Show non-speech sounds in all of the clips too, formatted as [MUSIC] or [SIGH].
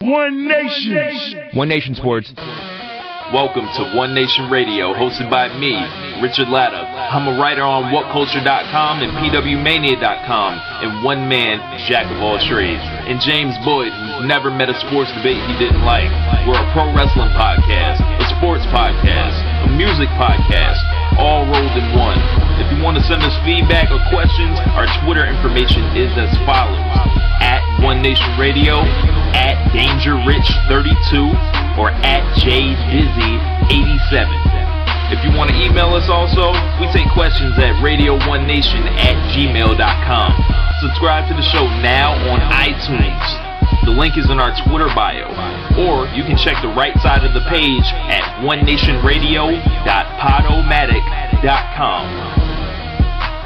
One Nation. One Nation Sports. Welcome to One Nation Radio, hosted by me, Richard Latta. I'm a writer on WhatCulture.com and PWMania.com, and one man, jack of all trades. And James Boyd, who's never met a sports debate he didn't like. We're a pro wrestling podcast, a sports podcast, a music podcast, all rolled in one. If you want to send us feedback or questions, our Twitter information is as follows: at One Nation Radio, at Danger DangerRich32 or at JDizzy87. If you want to email us also, we take questions at radio1nation at gmail.com. Subscribe to the show now on iTunes. The link is in our Twitter bio. Or you can check the right side of the page at onenationradio.podomatic.com.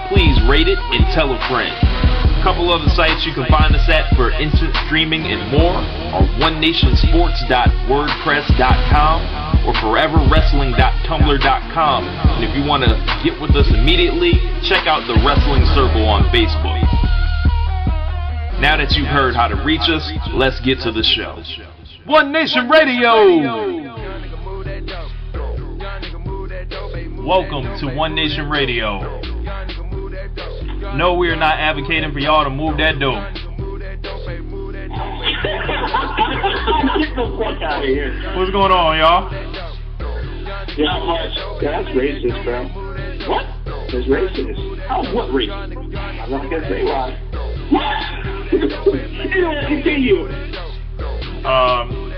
Please rate it and tell a friend A couple other sites you can find us at for instant streaming and more are onenationsports.wordpress.com or foreverwrestling.tumblr.com. And if you want to get with us immediately, check out the Wrestling Circle on Facebook. Now that you've heard how to reach us, let's get to the show. One Nation Radio! Welcome to One Nation Radio. No, we are not advocating for y'all to move that dope. Get the fuck out of here. What's going on, y'all? Not much. That's racist, bro. What? That's racist. How? What racist? I'm not gonna say why. What? Continue. Um,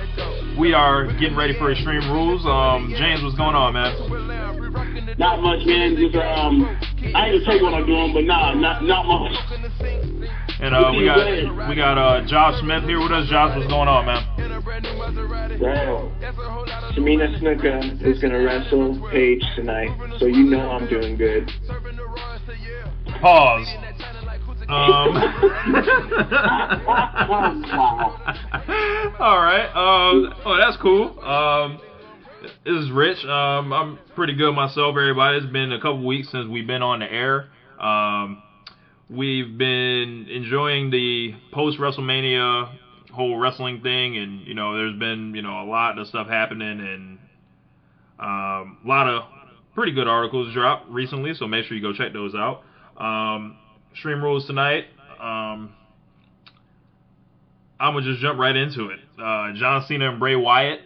we are getting ready for Extreme Rules. Um, James, what's going on, man? Not much, man. Just um, I ain't gonna tell you what I'm doing, but nah, not not much. And uh, we got we got uh, Josh Smith here with us. Josh, what's going on, man? Well, Tamina Snuka is gonna wrestle Paige tonight, so you know I'm doing good. Pause. Um. [LAUGHS] [LAUGHS] All right. Um. Oh, that's cool. Um. This is Rich. Um. I'm pretty good myself. Everybody. It's been a couple weeks since we've been on the air. Um. We've been enjoying the post WrestleMania whole wrestling thing, and you know, there's been you know a lot of stuff happening, and um, a lot of pretty good articles dropped recently. So make sure you go check those out. Um, Extreme Rules tonight. Um, I'm gonna just jump right into it. Uh, John Cena and Bray Wyatt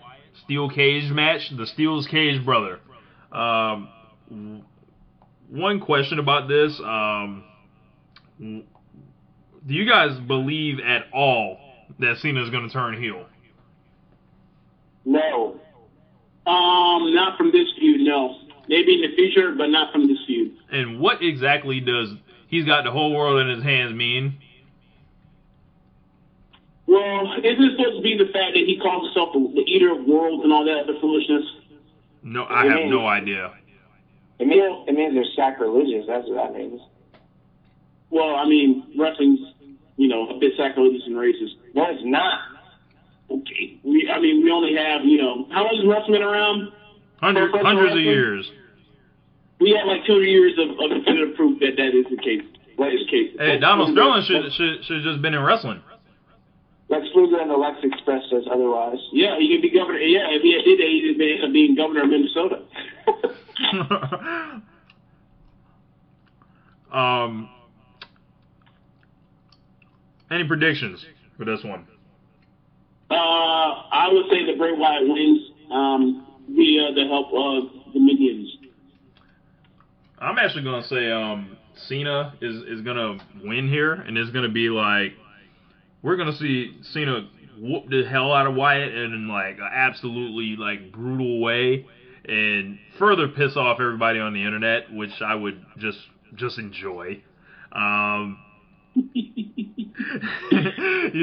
steel cage match. The Steel's Cage brother. Um, one question about this. Um, do you guys believe at all that Cena is going to turn heel? No. Um, not from this feud. No. Maybe in the future, but not from this feud. And what exactly does he's got the whole world in his hands mean? Well, isn't it supposed to be the fact that he calls himself the, the eater of worlds and all that other foolishness? No, I have no idea. It means it means they're sacrilegious. That's what that means. Well, I mean, wrestling's, you know, a bit sacrilegious and racist. No, it's not. Okay. We, I mean, we only have, you know, how long has wrestling been around? Hundred, Professional hundreds of years. We have like 200 years of, of definitive proof that that is the case. That is the case. Hey, Donald Sterling should should should have just been in wrestling. Lex Luger and the Lex Express says otherwise. Yeah, he could be governor. Yeah, if he did that, he'd end up being governor of Minnesota. [LAUGHS] um, any predictions for this one? Uh, I would say that Bray Wyatt wins um, via the help of the minions. I'm actually gonna say um, Cena is is gonna win here, and it's gonna be like we're gonna see Cena whoop the hell out of Wyatt in like an absolutely like brutal way, and further piss off everybody on the internet, which I would just just enjoy. Um, [LAUGHS] you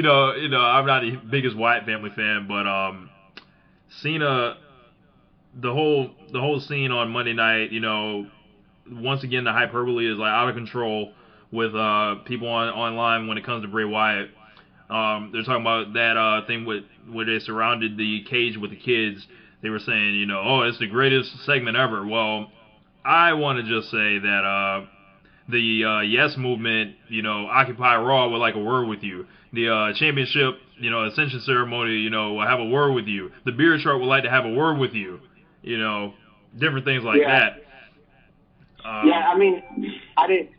know, you know, I'm not the biggest Wyatt family fan, but um, Cena, the whole the whole scene on Monday night, you know, once again the hyperbole is like out of control with uh people on online when it comes to Bray Wyatt. Um, they're talking about that uh thing with where they surrounded the cage with the kids. They were saying, you know, oh, it's the greatest segment ever. Well, I want to just say that uh the uh, Yes movement, you know, Occupy Raw would like a word with you. The uh, championship you know, ascension ceremony, you know, will have a word with you. The beard shark would like to have a word with you. You know, different things like Yeah. that. Um, yeah, I mean, I didn't.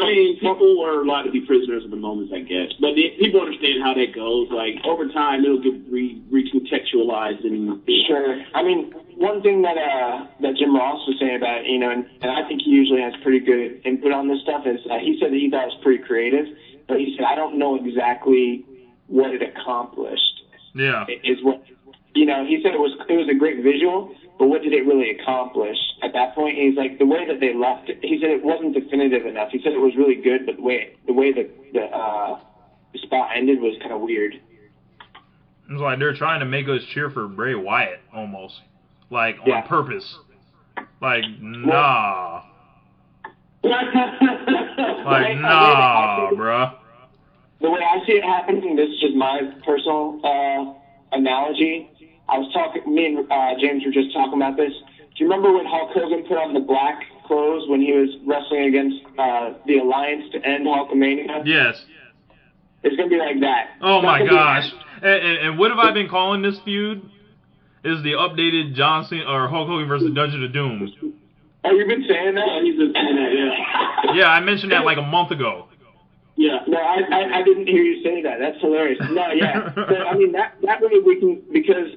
I mean, people are allowed to be prisoners of the moments, I guess. But the, people understand how that goes. Like over time, it'll get re recontextualized and Sure. I mean, one thing that uh, that Jim Ross was saying about you know, and, and I think he usually has pretty good input on this stuff. Is uh, he said that he thought it was pretty creative, but he said I don't know exactly what it accomplished. yeah. Is what you know. He said it was it was a great visual, but what did it really accomplish at that point? He's like the way that they left it. He said it wasn't definitive enough. He said it was really good, but the way the way the the, uh, the spot ended was kind of weird. It's like they're trying to make us cheer for Bray Wyatt almost, like on Yeah. purpose. Like nah, [LAUGHS] Like, nah, bruh. the way I see it happening, this is just my personal uh, analogy. I was talking, me and uh, James were just talking about this. Do you remember when Hulk Hogan put on the black clothes when he was wrestling against uh, the Alliance to end Hulkamania? Yes. It's gonna be like that. Oh It's my not gonna gosh. And, and, and what have I been calling this feud? Is the updated John Cena or Hulk Hogan versus Dungeon of Doom? Oh, you've been saying that? he's been saying that. Yeah, Yeah, I mentioned that like a month ago. yeah. No, I, I I didn't hear you say that. That's hilarious. No, yeah. [LAUGHS] but, I mean that that way we can because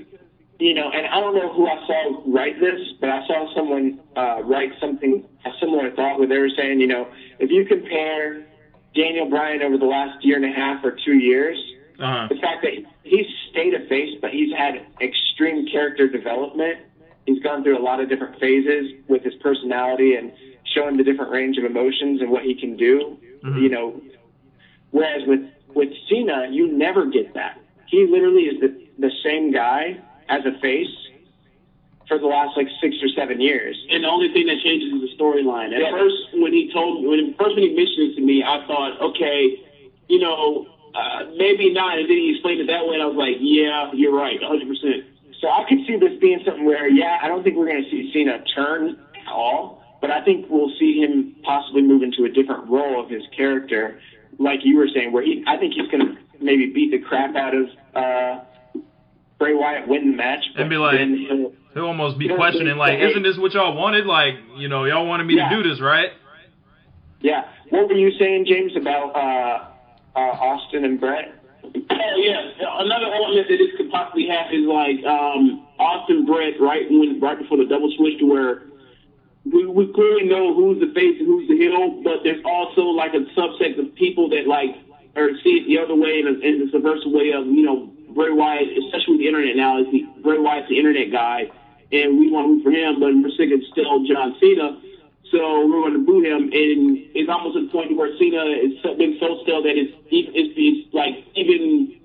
you know, and I don't know who I saw write this, but I saw someone uh, write something a similar thought where they were saying, you know, if you compare Daniel Bryan over the last year and a half or two years, Uh-huh. the fact that he's stayed a face, but he's had extreme character development. He's gone through a lot of different phases with his personality and showing the different range of emotions and what he can do. Mhm. You know, whereas with with Cena, you never get that. He literally is the the same guy as a face for the last like six or seven years. And the only thing that changes is the storyline. At Yeah. first, when he told me when first when he mentioned it to me, I thought, okay, you know, uh, maybe not. And then he explained it that way, and I was like, yeah, you're right, 100. percent So I could see this being something where, yeah, I don't think we're going to see Cena turn at all, but I think we'll see him possibly move into a different role of his character, like you were saying, where he, I think he's going to maybe beat the crap out of uh, Bray Wyatt, win the match, but And be like- then he'll, He'll almost be Yeah, questioning like, hey. isn't this what y'all wanted? Like, you know, y'all wanted me Yeah. to do this, right? yeah. What were you saying, James, about uh, uh, Austin and Brett? Oh yeah, another element that this could possibly have is like um, Austin Brett right when right before the double switch to where we, we clearly know who's the face and who's the heel, but there's also like a subset of people that like or see it the other way in, a, in the subversive way of you know Bray Wyatt, especially with the internet now. Is the Bray Wyatt's the internet guy, and we want to root for him, but we're sick of still John Cena. So we're going to boot him, and it's almost to the point where Cena has so- been so still that it's it's, it's like even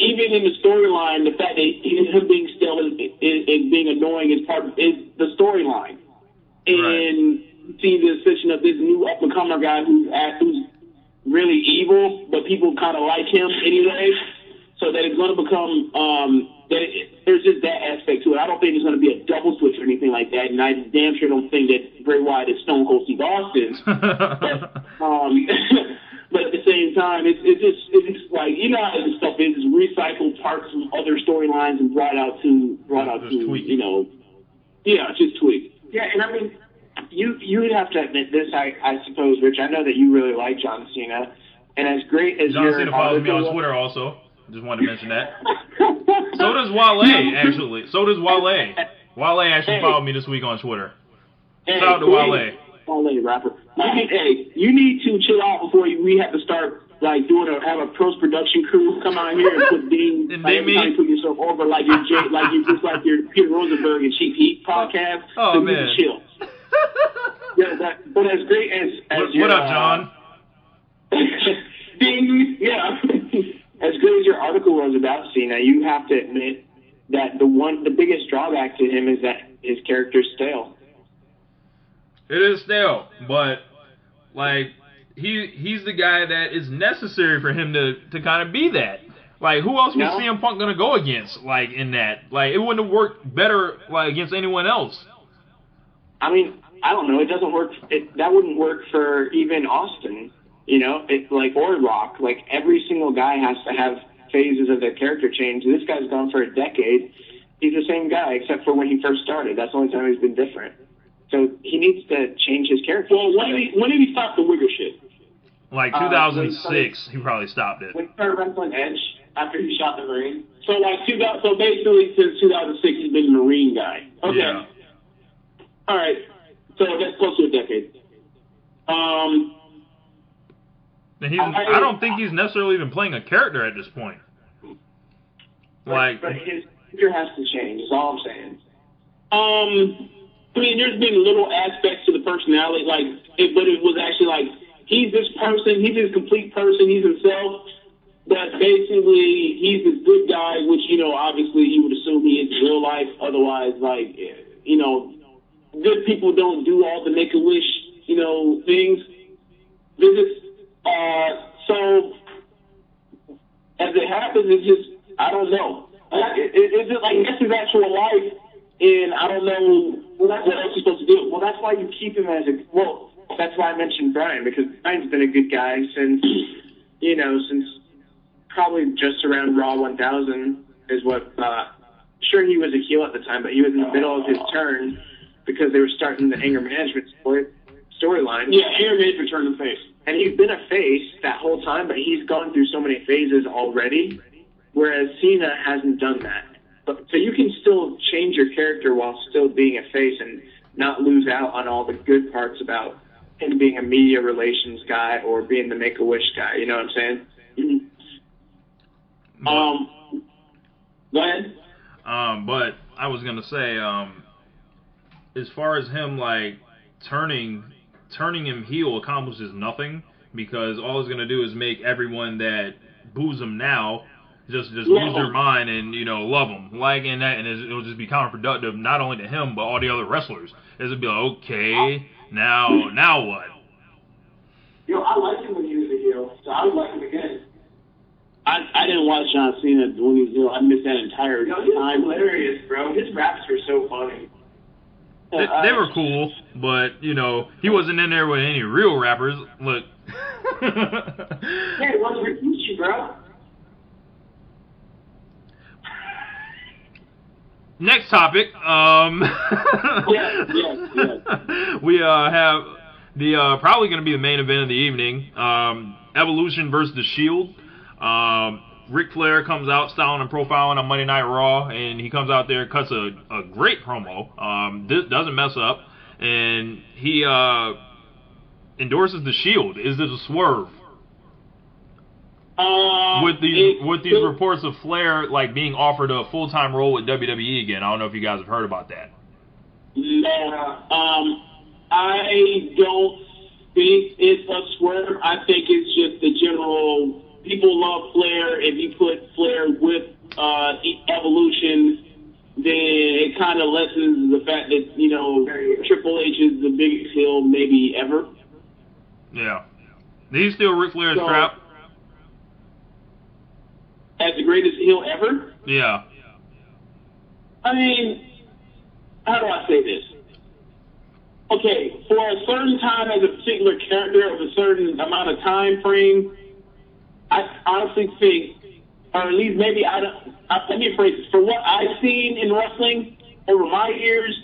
even in the storyline, the fact that he- him being still and, and, and being annoying is part is the storyline. And see the ascension of this new up and comer guy who's who's really evil, but people kind of like him anyway. So that it's going to become um, that it, there's just that aspect to it. I don't think there's going to be a double switch or anything like that, and I damn sure don't think that Bray Wyatt is Stone Cold Steve Austin. [LAUGHS] Um, [LAUGHS] but at the same time, it's it's just it's just like you know how this stuff is. It's recycled parts from other storylines and brought out to brought out Just to tweak you know, yeah, just tweak. Yeah, and I mean, you you would have to admit this, I I suppose, Rich. I know that you really like John Cena, and as great as John your Cena follows me on Twitter also. Just wanted to mention that. [LAUGHS] So does Wale, actually. So does Wale. Wale actually Hey. followed me this week on Twitter. Hey, Shout out to. Wale. Wale rapper. You need, hey, you need to chill out before you, we have to start like doing a have a post production crew come out here and put Dean [LAUGHS] And like, they every time you put yourself over like you're Jay, like you just like your Peter Rosenberg and Cheap Heat podcast. Oh, so man. to chill. [LAUGHS] Yeah, that, but as great as as What, your, what up, uh, John? Ding, yeah. As good as your article was about Cena, you have to admit that the one the biggest drawback to him is that his character's stale. It is stale, but like he he's the guy that is necessary for him to to kind of be that. Like who else was No. CM Punk gonna go against? Like in that, like it wouldn't have worked better like against anyone else. I mean, I don't know. It doesn't work. It, that wouldn't work for even Austin. You know, it like or Rock. Like every single guy has to have phases of their character change. This guy's gone for a decade. He's the same guy except for when he first started. That's the only time he's been different. So he needs to change his character. Well, when did he when did he stop the wigger shit? Like Uh, 2006, he probably stopped it. when he started wrestling Edge after he shot the Marine. So like 2000, so basically since 2006 he's been a Marine guy. Okay. Yeah. All right. So that's close to a decade. Um. And he's, I don't think he's necessarily even playing a character at this point. Like, but his character has to change. Is all I'm saying. Um, I mean, there's been little aspects to the personality, like, it, but it was actually like he's this person, he's this complete person, he's himself. But basically, he's this good guy, which you know, obviously, you would assume he is in real life. Otherwise, like, you know, good people don't do all the make a wish, you know, things, visits. Uh, so as it happens, it's just I don't know. Like, it, it, it's just like that's his actual life, and I don't know what else he's supposed to do. Well, that's why you keep him as a well. That's why I mentioned Bryan because Bryan's been a good guy since you know since probably just around Raw 1000 is what. uh Sure, he was a heel at the time, but he was in the middle of his turn because they were starting the anger management story storyline. Yeah, Anger Management turned him face. And he's been a face that whole time, but he's gone through so many phases already, whereas Cena hasn't done that. But, so you can still change your character while still being a face and not lose out on all the good parts about him being a media relations guy or being the Make a Wish guy. You know what I'm saying? Mm-hmm. Um, go ahead. Um, but I was gonna say, um, as far as him like turning turning him heel accomplishes nothing because all it's gonna do is make everyone that boos him now just just Love lose their mind and you know love him like and that and it'll just be counterproductive not only to him but all the other wrestlers. It'll be like okay now now what? Yo, I liked him when he was a heel, so I would like him again. I I didn't watch John Cena when he was ill. I missed that entire Yo, he's time. hilarious, bro. His raps were so funny. They, they were cool, but you know he wasn't in there with any real rappers. Look. Hey, what's Rikishi, bro? Next topic. Um, [LAUGHS] Yes, yes, yes. we uh, have the uh, probably going to be the main event of the evening. Um, Evolution versus the Shield. Um, Ric Flair comes out styling and profiling on Monday Night Raw, and he comes out there cuts a, a great promo. Um, this doesn't mess up, and he uh, endorses the Shield. Is it a swerve? Um, with these it- with these reports of Flair like being offered a full time role with WWE again. I don't know if you guys have heard about that. No, um, I don't think it's a swerve. I think it's just the general. People love Flair. If you put Flair with uh, Evolution, then it kind of lessens the fact that you know Triple H is the biggest heel maybe ever. Yeah, he's still Ric Flair's So- trap. As the greatest heel ever. Yeah, I mean, how do I say this? Okay, for a certain time as a particular character of a certain amount of time frame, I honestly think, or at least maybe I don't. I, let me phrase this: for what I've seen in wrestling over my years,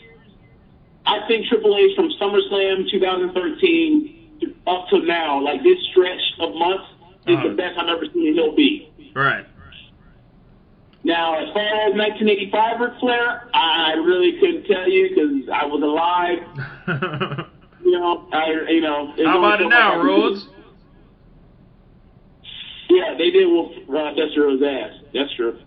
I think Triple H from SummerSlam 2013 to- up to now, like this stretch of months, is Uh-huh. the best I've ever seen he'll be. right. Now, as far as 1985 Ric Flair, I really couldn't tell you because I was alive. [LAUGHS] You know, I you know. How about it now, much I can do. Rhodes? Yeah, they did whoop uh, Destro's ass. That's true.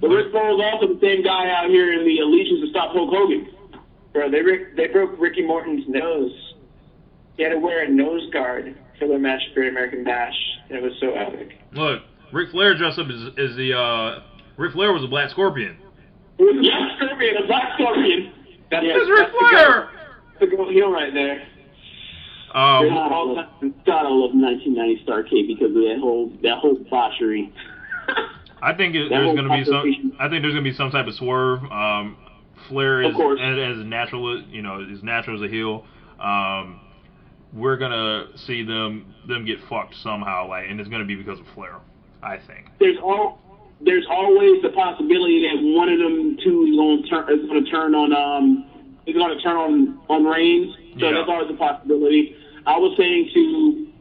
But Ric Flair was also the same guy out here in the Allegiance to stop Hulk Hogan. Bro, they they broke Ricky Morton's nose. He had to wear a nose guard for their match for American Bash, and it was so epic. Look, Ric Flair dressed up as, as the uh, Ric Flair was a Black Scorpion. It was a black scorpion, a black scorpion. That's, Yeah, It's Ric that's the Flair. the goat heel right there. Um, God, I love, God, I love 1990 Starcade because of that whole that whole botchery. I think it, there's going to be some. I think there's going to be some type of swerve. Um, Flair is as, as natural, you know, as natural as a heel. Um, we're gonna see them them get fucked somehow, like, and it's gonna be because of Flair. I think. There's all there's always the possibility that one of them two is going to turn is going to turn on um is going to turn on on Reigns. So Yeah. that's always a possibility. I was saying to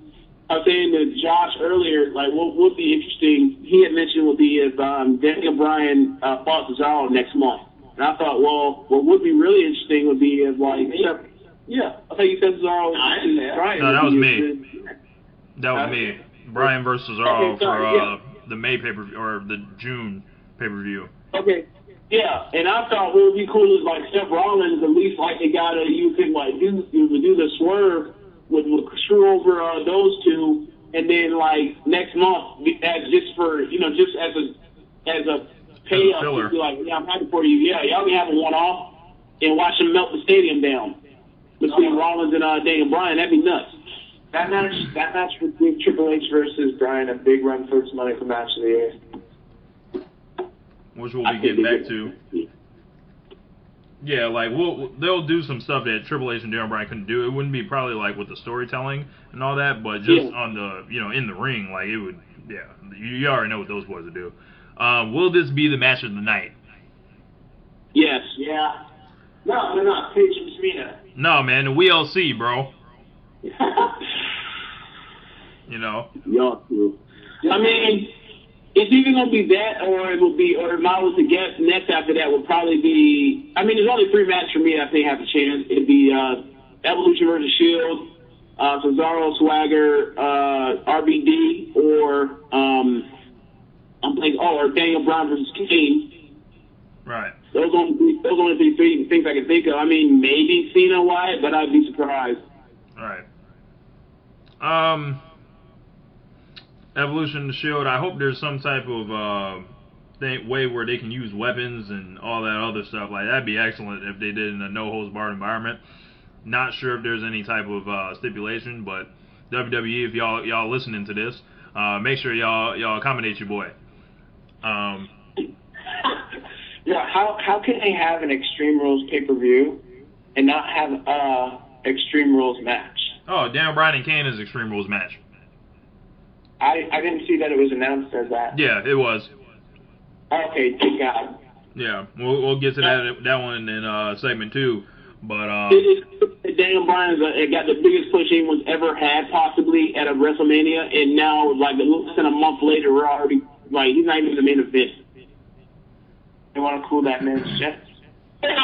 I was saying to Josh earlier, like what would be interesting. He had mentioned would be if um, Daniel Bryan uh, fought Cesaro next month, and I thought, well, what would be really interesting would be if like yeah, I think he said Cesaro. I didn't say that. Bryan No, that was be- me. That was me, Bryan versus Cesaro Okay, sorry, for uh, yeah. the May pay per or the June pay per view. Okay. Yeah, and I thought what would be cool is like Seth Rollins at least like they got to you could like do you would do the swerve with, with screw over uh, those two, and then like next month as just for you know just as a as a pay up, be like yeah I'm happy for you yeah y'all can have a one off and watch them melt the stadium down between Rollins and uh, Daniel Bryan that'd be nuts. That match, that match would give Triple H versus Bryan a big run for its money for match of the year. which we'll I be think getting back could- to. Yeah, like we'll they'll do some stuff that Triple H and Daniel Bryan couldn't do. It wouldn't be probably like with the storytelling and all that, but just Yeah. on the you know in the ring, like it would. Yeah, you, you already know what those boys would do. Um, will this be the match of the night? Yes. Yeah. No, no, no. Paige and Tamina. No, man, the WLC, bro. [LAUGHS] You know, Y'all too. I mean, it's either gonna be that, or it will be, or if I was to guess, next after that would probably be. I mean, there's only three matches for me. I think have a chance. It'd be uh, Evolution versus Shield, uh, Cesaro, Swagger, uh, RVD, or um, I'm thinking, oh, or Daniel Bryan versus Kane. right? Those only those only three, three things I can think of. I mean, maybe Cena Wyatt, but I'd be surprised. All right. Um, Evolution the Shield. I hope there's some type of uh, thing, way where they can use weapons and all that other stuff. Like that'd be excellent if they did in a no holds barred environment. Not sure if there's any type of uh, stipulation, but WWE, if y'all y'all listening to this, uh, make sure y'all y'all accommodate your boy. Um, Yeah. How how can they have an Extreme Rules pay per view and not have a Extreme Rules match? oh, Daniel Bryan and Kane is Extreme Rules match. I I didn't see that it was announced as that. Yeah, it was. Okay. Thank God. Yeah, we'll, we'll get to that that one in uh, segment two. But um, It- it- Daniel Bryan's uh, got the biggest push anyone's ever had, possibly at a WrestleMania, and now like less than a month later, we're already like he's not even the main event. They want to cool that man's jets. Man, [LAUGHS]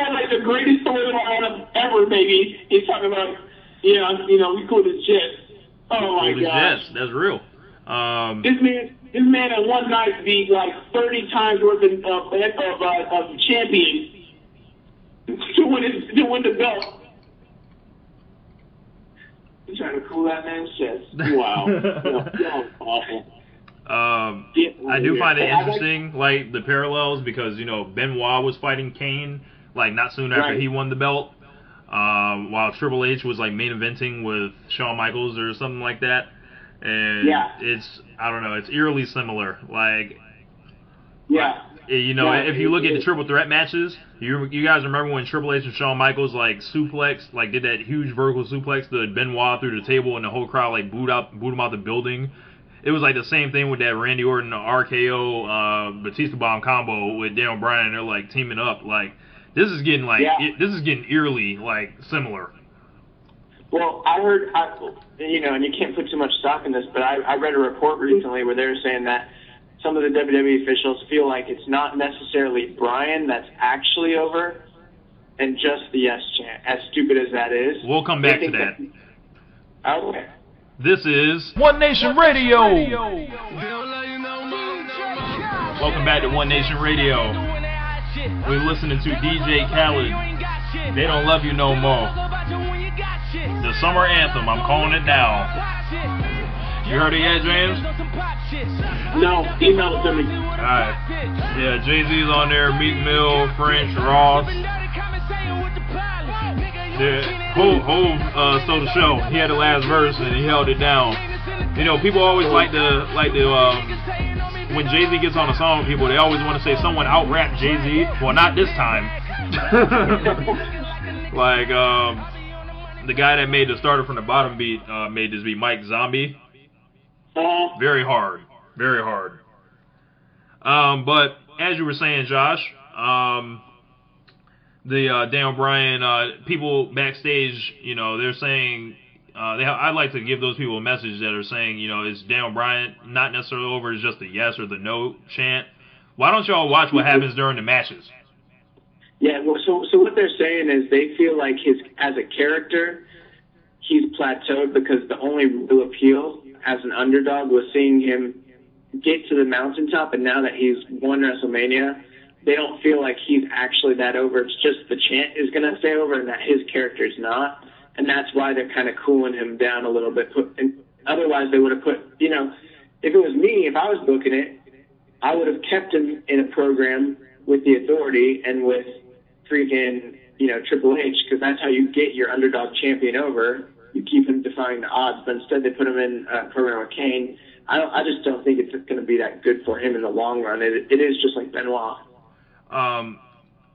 had like the greatest storyline ever, maybe. He's talking about, yeah, you know, we cool his shit. Oh my Holy gosh. that's real. Um, This man, this man at one night beat like 30 times worth of, of, of, uh, of champions to win his, to win the belt. He's trying to cool that man's jets. [LAUGHS] Wow. [LAUGHS] Awful. um, I do find it interesting, like the parallels, because you know Benoit was fighting Kane, like not soon after Right. he won the belt, um, while Triple H was like main eventing with Shawn Michaels or something like that. And Yeah. it's I don't know, it's eerily similar. Like Yeah. Eh, You know, Yeah, if you look at the triple threat matches, you you guys remember when Triple H and Shawn Michaels like suplex, like did that huge vertical suplex to Benoit through the table, and the whole crowd like booed out booed him out the building. It was like the same thing with that Randy Orton RKO uh, Batista bomb combo with Daniel Bryan. They're like teaming up. Like this is getting like Yeah. it- this is getting eerily like similar. Well, I heard, I, you know, and you can't put too much stock in this, but I, I read a report recently where they were saying that some of the WWE officials feel like it's not necessarily Bryan that's actually over, and just the yes chant. As stupid as that is, We'll come back to think that. Okay. This is One Nation Radio. welcome back to One Nation Radio. We're listening to DJ Khaled. They don't love you no more. The summer anthem. I'm calling it now. You heard it yet, James? No, email it to me. Alright. Yeah, Jay Z's on there, Meek Mill, French, Ross. Yeah, Hove, Hove uh, stole the show. He had the last verse and he held it down. You know, people always like to like to um, when Jay Z gets on a song with people, they always want to say someone out rap Jay Z. Well, not this time. [LAUGHS] like um, the guy that made the starter from the bottom beat uh, made this beat, Mike Zombie. Uh, Very hard, very hard. Um, but as you were saying, Josh, um, the uh, Daniel Bryan uh, people backstage, you know, they're saying. Uh, they I'd like to give those people a message that are saying, you know, is Daniel Bryan not necessarily over? It's just the yes or the no chant. Why don't y'all watch what happens during the matches? Yeah, well, so so what they're saying is they feel like his as a character, he's plateaued because the only real appeal as an underdog was seeing him get to the mountaintop, and now that he's won WrestleMania, they don't feel like he's actually that over. It's just the chant is going to stay over, and that his character's not, and that's why they're kind of cooling him down a little bit. Put, and otherwise, they would have put, you know, if it was me, if I was booking it, I would have kept him in a program with the authority and with freaking, you know, Triple H, because that's how you get your underdog champion over. You keep him defying the odds, but instead they put him in a program with Kane. I don't. I just don't think it's going to be that good for him in the long run. It, it is just like Benoit. Um,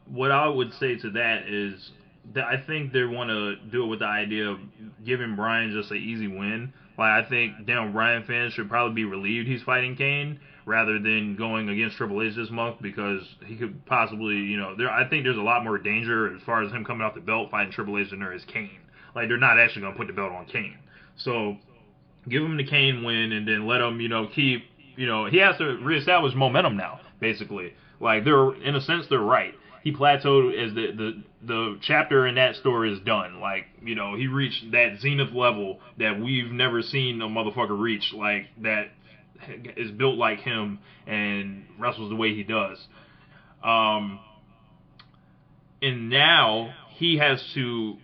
what I would say to that is I think they want to do it with the idea of giving Bryan just an easy win. Like I think Daniel Bryan fans should probably be relieved he's fighting Kane rather than going against Triple H this month because he could possibly, you know, there. I think there's a lot more danger as far as him coming off the belt fighting Triple H than there is Kane. Like they're not actually going to put the belt on Kane. So give him the Kane win and then let him, you know, keep, you know, he has to reestablish momentum now, basically. Like they're in a sense they're right. He plateaued as the the the chapter in that story is done. Like you know he reached that zenith level that we've never seen a motherfucker reach. Like that is built like him and wrestles the way he does. Um, and now he has to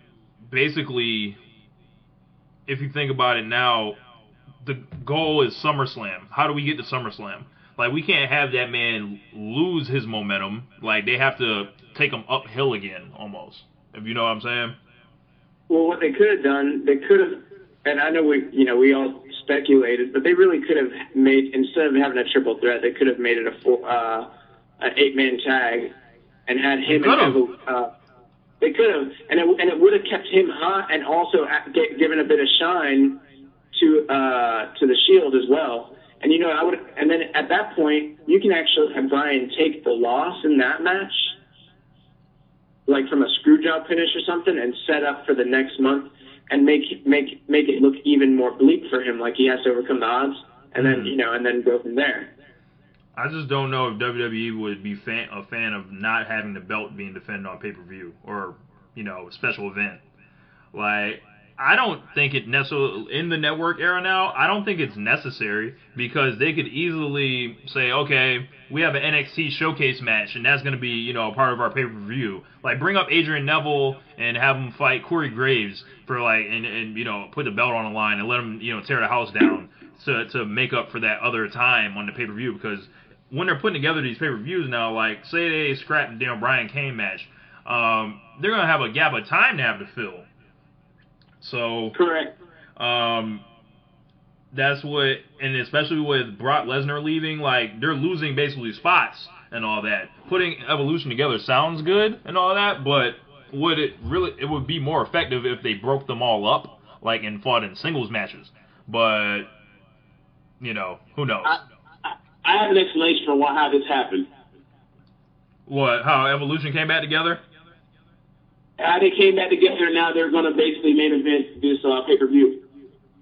basically, if you think about it now, the goal is SummerSlam. How do we get to SummerSlam? Like we can't have that man lose his momentum. Like they have to take him uphill again, almost. If you know what I'm saying. Well, what they could have done, they could have, and I know we, you know, we all speculated, but they really could have made instead of having a triple threat, they could have made it a four, uh, an eight man tag, and had him and. Evo, uh, they could have, and it, and it would have kept him hot, and also gi- given a bit of shine to uh, to the Shield as well. And you know, I would, and then at that point, you can actually have Bryan take the loss in that match, like from a screw job finish or something, and set up for the next month, and make make make it look even more bleak for him, like he has to overcome the odds, and then Mhm. you know, and then go from there. I just don't know if WWE would be fan, a fan of not having the belt being defended on pay per view or you know special event. Like I don't think it necessarily in the network era now. I don't think it's necessary because they could easily say, okay, we have an NXT showcase match, and that's going to be you know a part of our pay per view. Like bring up Adrian Neville and have him fight Corey Graves for like and and you know put the belt on the line and let him you know tear the house down to to make up for that other time on the pay per view because when they're putting together these pay per views now, like say they scrap the Daniel Bryan Kane match, um, they're gonna have a gap of time to have to fill. So Correct. um, that's what, and especially with Brock Lesnar leaving, like they're losing basically spots and all that. Putting Evolution together sounds good and all that, but would it really? It would be more effective if they broke them all up, like and fought in singles matches. But you know, who knows? I, I, I have an explanation for why how this happened. What? How Evolution came back together? How they came back together, and now they're going to basically main event this uh, pay per view.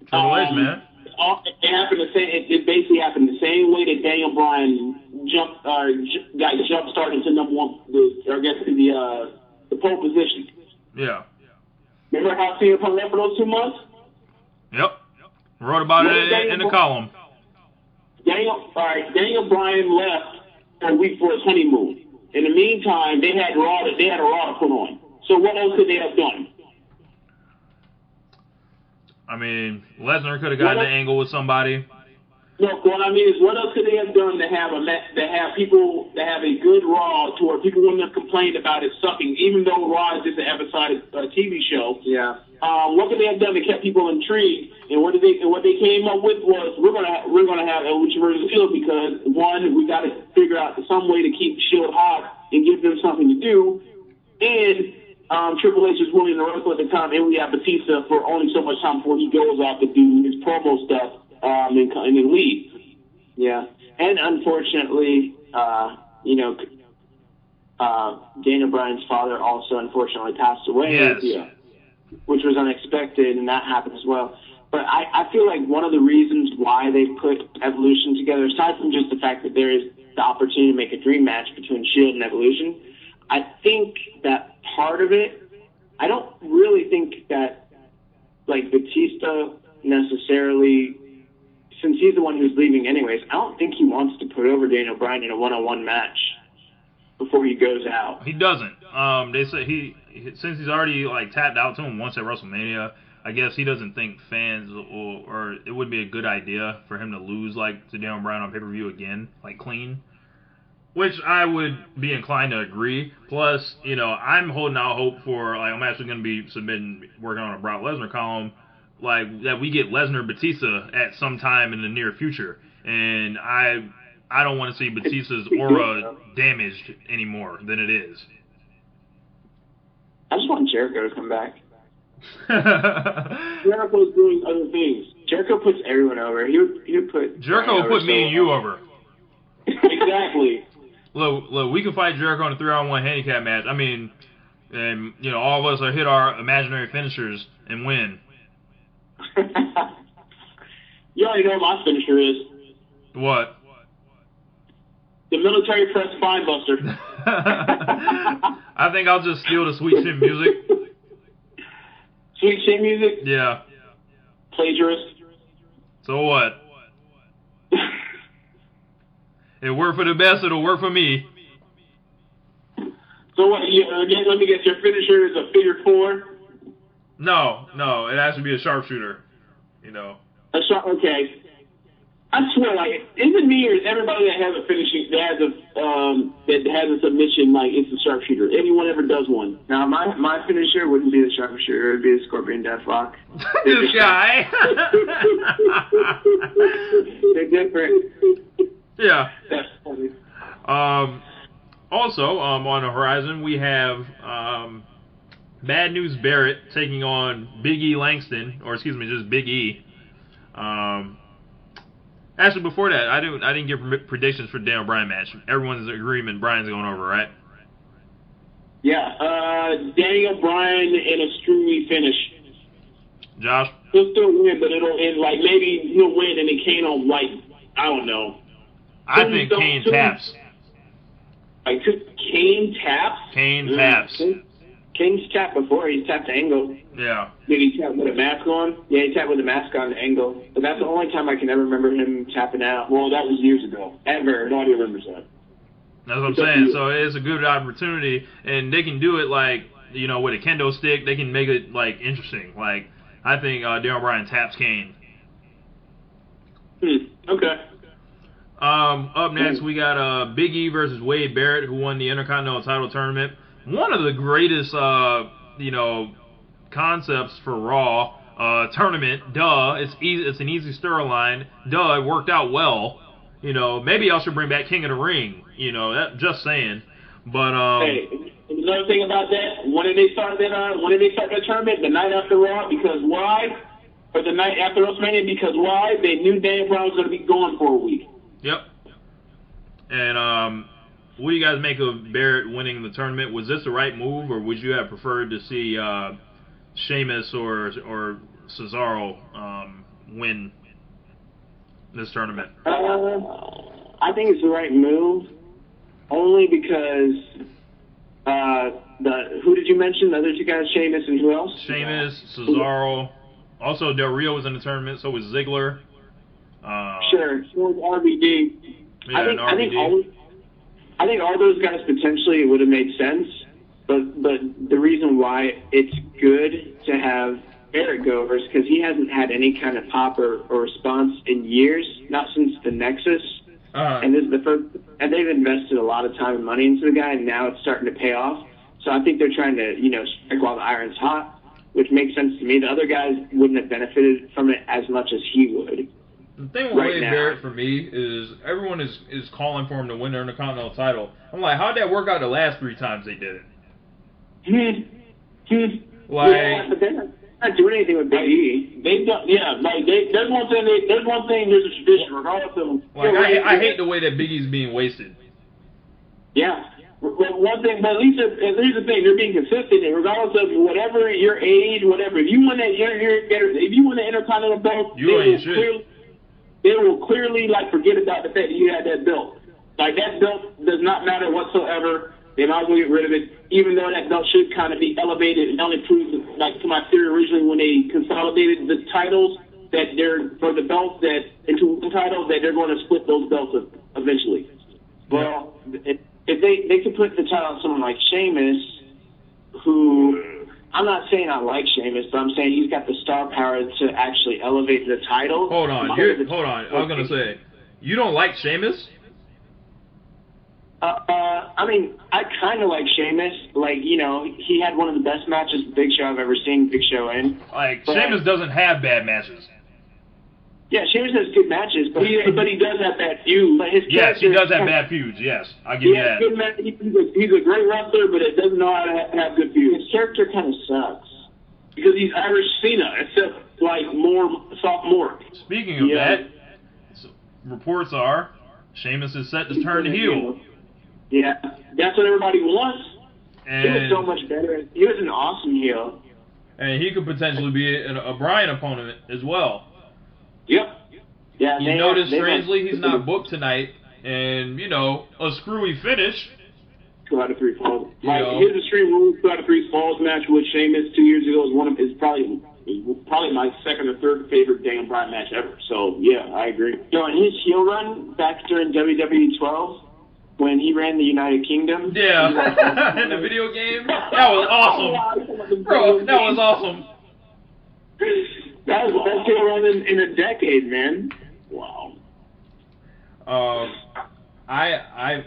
Triple H, Um, man. all- It happened the same. It, it basically happened the same way that Daniel Bryan jumped, uh, j- got jump started to number one, the, or I guess to the uh, the pole position. Yeah. Remember how CM Punk left for those two months? Yep. Wrote about What it in, in the column. Daniel, all right, Daniel Bryan left a week for his honeymoon. In the meantime, they had Raw. They had a Raw to put on. So what else could they have done? I mean, Lesnar could have gotten an angle with somebody. No, what I mean is, what else could they have done to have a ma- to have people to have a good Raw to where people wouldn't have complained about it sucking, even though Raw is just an episodic uh, TV show. Yeah. Um, what could they have done to keep people intrigued? And what did they? And what they came up with was we're gonna ha- we're gonna have Evolution versus Shield because one, we got to figure out some way to keep Shield hot and give them something to do, and um, Triple H is willing to wrestle at the time, and we have Batista for only so much time before he goes off to do his promo stuff um, and, and then leave. Yeah, and unfortunately, uh, you know, uh, Daniel Bryan's father also unfortunately passed away, Yes. yeah, which was unexpected, and that happened as well. But I, I feel like one of the reasons why they put Evolution together, aside from just the fact that there is the opportunity to make a dream match between Shield and Evolution, I think that part of it, I don't really think that like Batista necessarily, since he's the one who's leaving anyways, I don't think he wants to put over Daniel Bryan in a one-on-one match before he goes out. He doesn't. Um, they say he since he's already like tapped out to him once at WrestleMania. I guess he doesn't think fans or, or it would be a good idea for him to lose like to Daniel Bryan on pay per view again, like clean. Which I would be inclined to agree. Plus, you know, I'm holding out hope for like I'm actually going to be submitting working on a Brock Lesnar column, like that we get Lesnar Batista at some time in the near future, and I I don't want to see Batista's [LAUGHS] aura damaged any more than it is. I just want Jericho to come back. [LAUGHS] Jericho's doing other things. Jericho puts everyone over. He would, he would put Jericho Bryan put me and you over. [LAUGHS] exactly. Look, look, we can fight Jericho in a three-on-one handicap match. I mean, and you know, all of us are hit our imaginary finishers and win. [LAUGHS] you already know what my finisher is. What? The military press spine buster. [LAUGHS] I think I'll just steal the sweet chin music. Sweet chin music, Yeah. plagiarist. So what? It worked for the best. It'll work for me. So what? You, again, let me guess. Your finisher is a figure four. No, no, it has to be a sharpshooter. You know. A shot. Okay. I swear, like, is it me or is everybody that has a finishing that has a um that has a submission like it's a sharpshooter? Anyone ever does one? Now, my my finisher wouldn't be the sharpshooter; it would be the Scorpion Deathlock. [LAUGHS] this guy. [LAUGHS] They're different. Yeah. That's funny. Um, also, um, on the horizon, we have um, Bad News Barrett taking on Big E Langston, or excuse me, just Big E. Um, actually, before that, I didn't I didn't give predictions for Daniel Bryan match. Everyone's in agreement Bryan's going over, right? Yeah. Uh, Daniel Bryan in a screwy finish. Josh, He'll still win, but it'll end like maybe he'll win and it can't will like I don't know. I think Kane taps. I could Kane taps. Kane Mm. taps. Kane's tapped before. He's tapped Angle. Yeah. Did he tap with a mask on? Yeah, he tapped with a mask on Angle. But that's the only time I can ever remember him tapping out. Well, that was years ago. Ever. Nobody remembers that. That's what I'm saying. So it's a good opportunity, and they can do it like you know with a kendo stick. They can make it like interesting. Like I think uh, Daniel Bryan taps Kane. Hmm. Okay. Um, up next we got uh, Big E versus Wade Barrett, who won the Intercontinental Title tournament. One of the greatest, uh, you know, concepts for Raw uh, tournament. Duh, it's easy. It's an easy storyline. Duh, it worked out well. You know, maybe I should bring back King of the Ring. You know, that just saying. But um, Hey, another thing about that, when did they start that? Uh, when did they start that tournament? The night after Raw, because why? Or the night after WrestleMania, because why? They knew Daniel Bryan was going to be gone for a week. Yep. And um, what do you guys make of Barrett winning the tournament? Was this the right move, or would you have preferred to see uh, Sheamus or or Cesaro um, win this tournament? Uh, I think it's the right move, only because uh, the who did you mention? The other two guys, Sheamus and who else? Sheamus, Cesaro, also Del Rio was in the tournament, so was Ziggler. Uh, Sure. So RVD. Yeah, I think I think all I think all those guys potentially would have made sense, but but the reason why it's good to have Barrett go over is because he hasn't had any kind of pop or, or response in years, not since the Nexus. Uh, And this is the first, and they've invested a lot of time and money into the guy, and now it's starting to pay off. So I think they're trying to, you know, strike while the iron's hot, which makes sense to me. The other guys wouldn't have benefited from it as much as he would. The thing with right Wade now. Barrett for me is everyone is, is calling for him to win the Intercontinental title. I'm like, how'd that work out the last three times they did it? Hmm. Hmm. Like, yeah, but they're not, not doing anything with Big E. They don't, yeah, like they, there's one thing. They, there's one thing. There's a tradition, regardless of. Them. Like I, I hate the way that Big E's being wasted. Yeah. But one thing, but at least if, here's the thing: they're being consistent, and regardless of whatever your age, whatever. If you win that, you're, you're, if you win the Intercontinental belt, You ain't shit. clearly, they will clearly like forget about the fact that you had that belt. Like that belt does not matter whatsoever. They might as well get rid of it, even though that belt should kind of be elevated. It only proves, like to my theory originally, when they consolidated the titles, that they're for the belts that into one title, that they're going to split those belts eventually. Well, if, if they they could put the title on someone like Sheamus, who I'm not saying I like Sheamus, but I'm saying he's got the star power to actually elevate the title. Hold on, hold on. I was gonna say, you don't like Sheamus? Uh, uh, I mean, I kind of like Sheamus. Like, you know, he had one of the best matches Big Show I've ever seen Big Show in. Like But- Sheamus doesn't have bad matches. Yeah, Sheamus has good matches, but He, but he does have that feud. but his Yes, he character- does have bad feuds. Yes, I'll give He you has that. good match. He's a, he's a great wrestler, but it doesn't know how to ha- have good feuds His character kind of sucks. because he's Irish Cena, except like more sophomore. Speaking of Yeah. that, reports are Sheamus is set to turn heel, Yeah, That's what everybody wants. he was so much better. He was an awesome heel. and he could potentially be a, a Bryan opponent as well. Yep. Yeah, You they notice, they strangely, he's not [LAUGHS] booked tonight, and you know a screwy finish. Two out of three falls. You Like know. his Extreme Rules two out of three falls match with Sheamus two years ago is one of is probably is probably my second or third favorite Daniel Bryan match ever. So yeah, I agree. Yo, and his heel run back during WWE 12 when he ran the United Kingdom. Yeah, [LAUGHS] in the video game, that was [LAUGHS] awesome, bro. That was awesome. That was the best heel run in, in a decade, man. Wow. Um, I I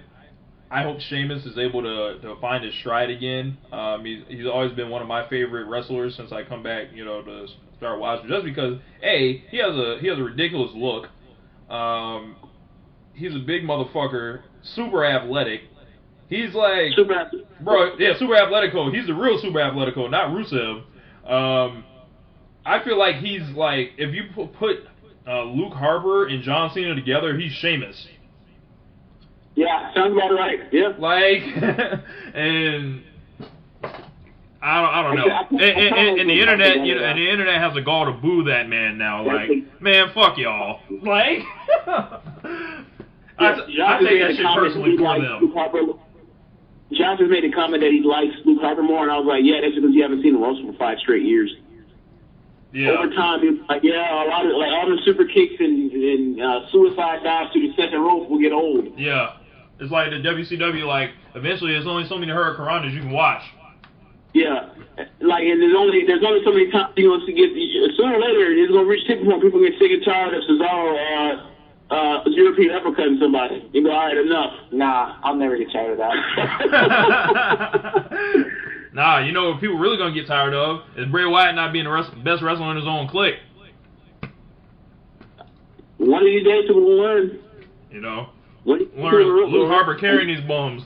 I hope Sheamus is able to, to find his stride again. Um, he's he's always been one of my favorite wrestlers since I come back, you know, to start watching. Just because, a he has a he has a ridiculous look. Um, he's a big motherfucker, super athletic. He's like Super. Bro, yeah, Super Atletico. He's the real Super Atletico, not Rusev. Um, I feel like he's like if you put uh, Luke Harper and John Cena together, he's Sheamus. Yeah, sounds about right. Yeah. Like, [LAUGHS] and I don't, I don't know. And, and, and, the internet, you know, and the internet has a gall to boo that man now. Like, man, fuck y'all. [LAUGHS] Like, I, I take that shit personally for them. Johnson made a comment that he likes Luke Harper more, and I was like, yeah, that's because you haven't seen him wrestle for five straight years. Yeah. Over time, was like, yeah, a lot of like all the super kicks and, and uh, suicide dives to the second rope will get old. Yeah. It's like the WCW, like, eventually there's only so many Hurricanranas you can watch. Yeah, like and there's only there's only so many times you want to get sooner or later it's gonna reach tipping point. People get sick and tired of Cesaro uh, uh, European uppercutting somebody. You go, all right, enough. Nah, I'll never get tired of that. [LAUGHS] [LAUGHS] [LAUGHS] nah, you know what people really gonna get tired of is Bray Wyatt not being the rest, best wrestler in his own clique. One of these days, people will learn. You know, What, learn Luke Harper carrying these bums.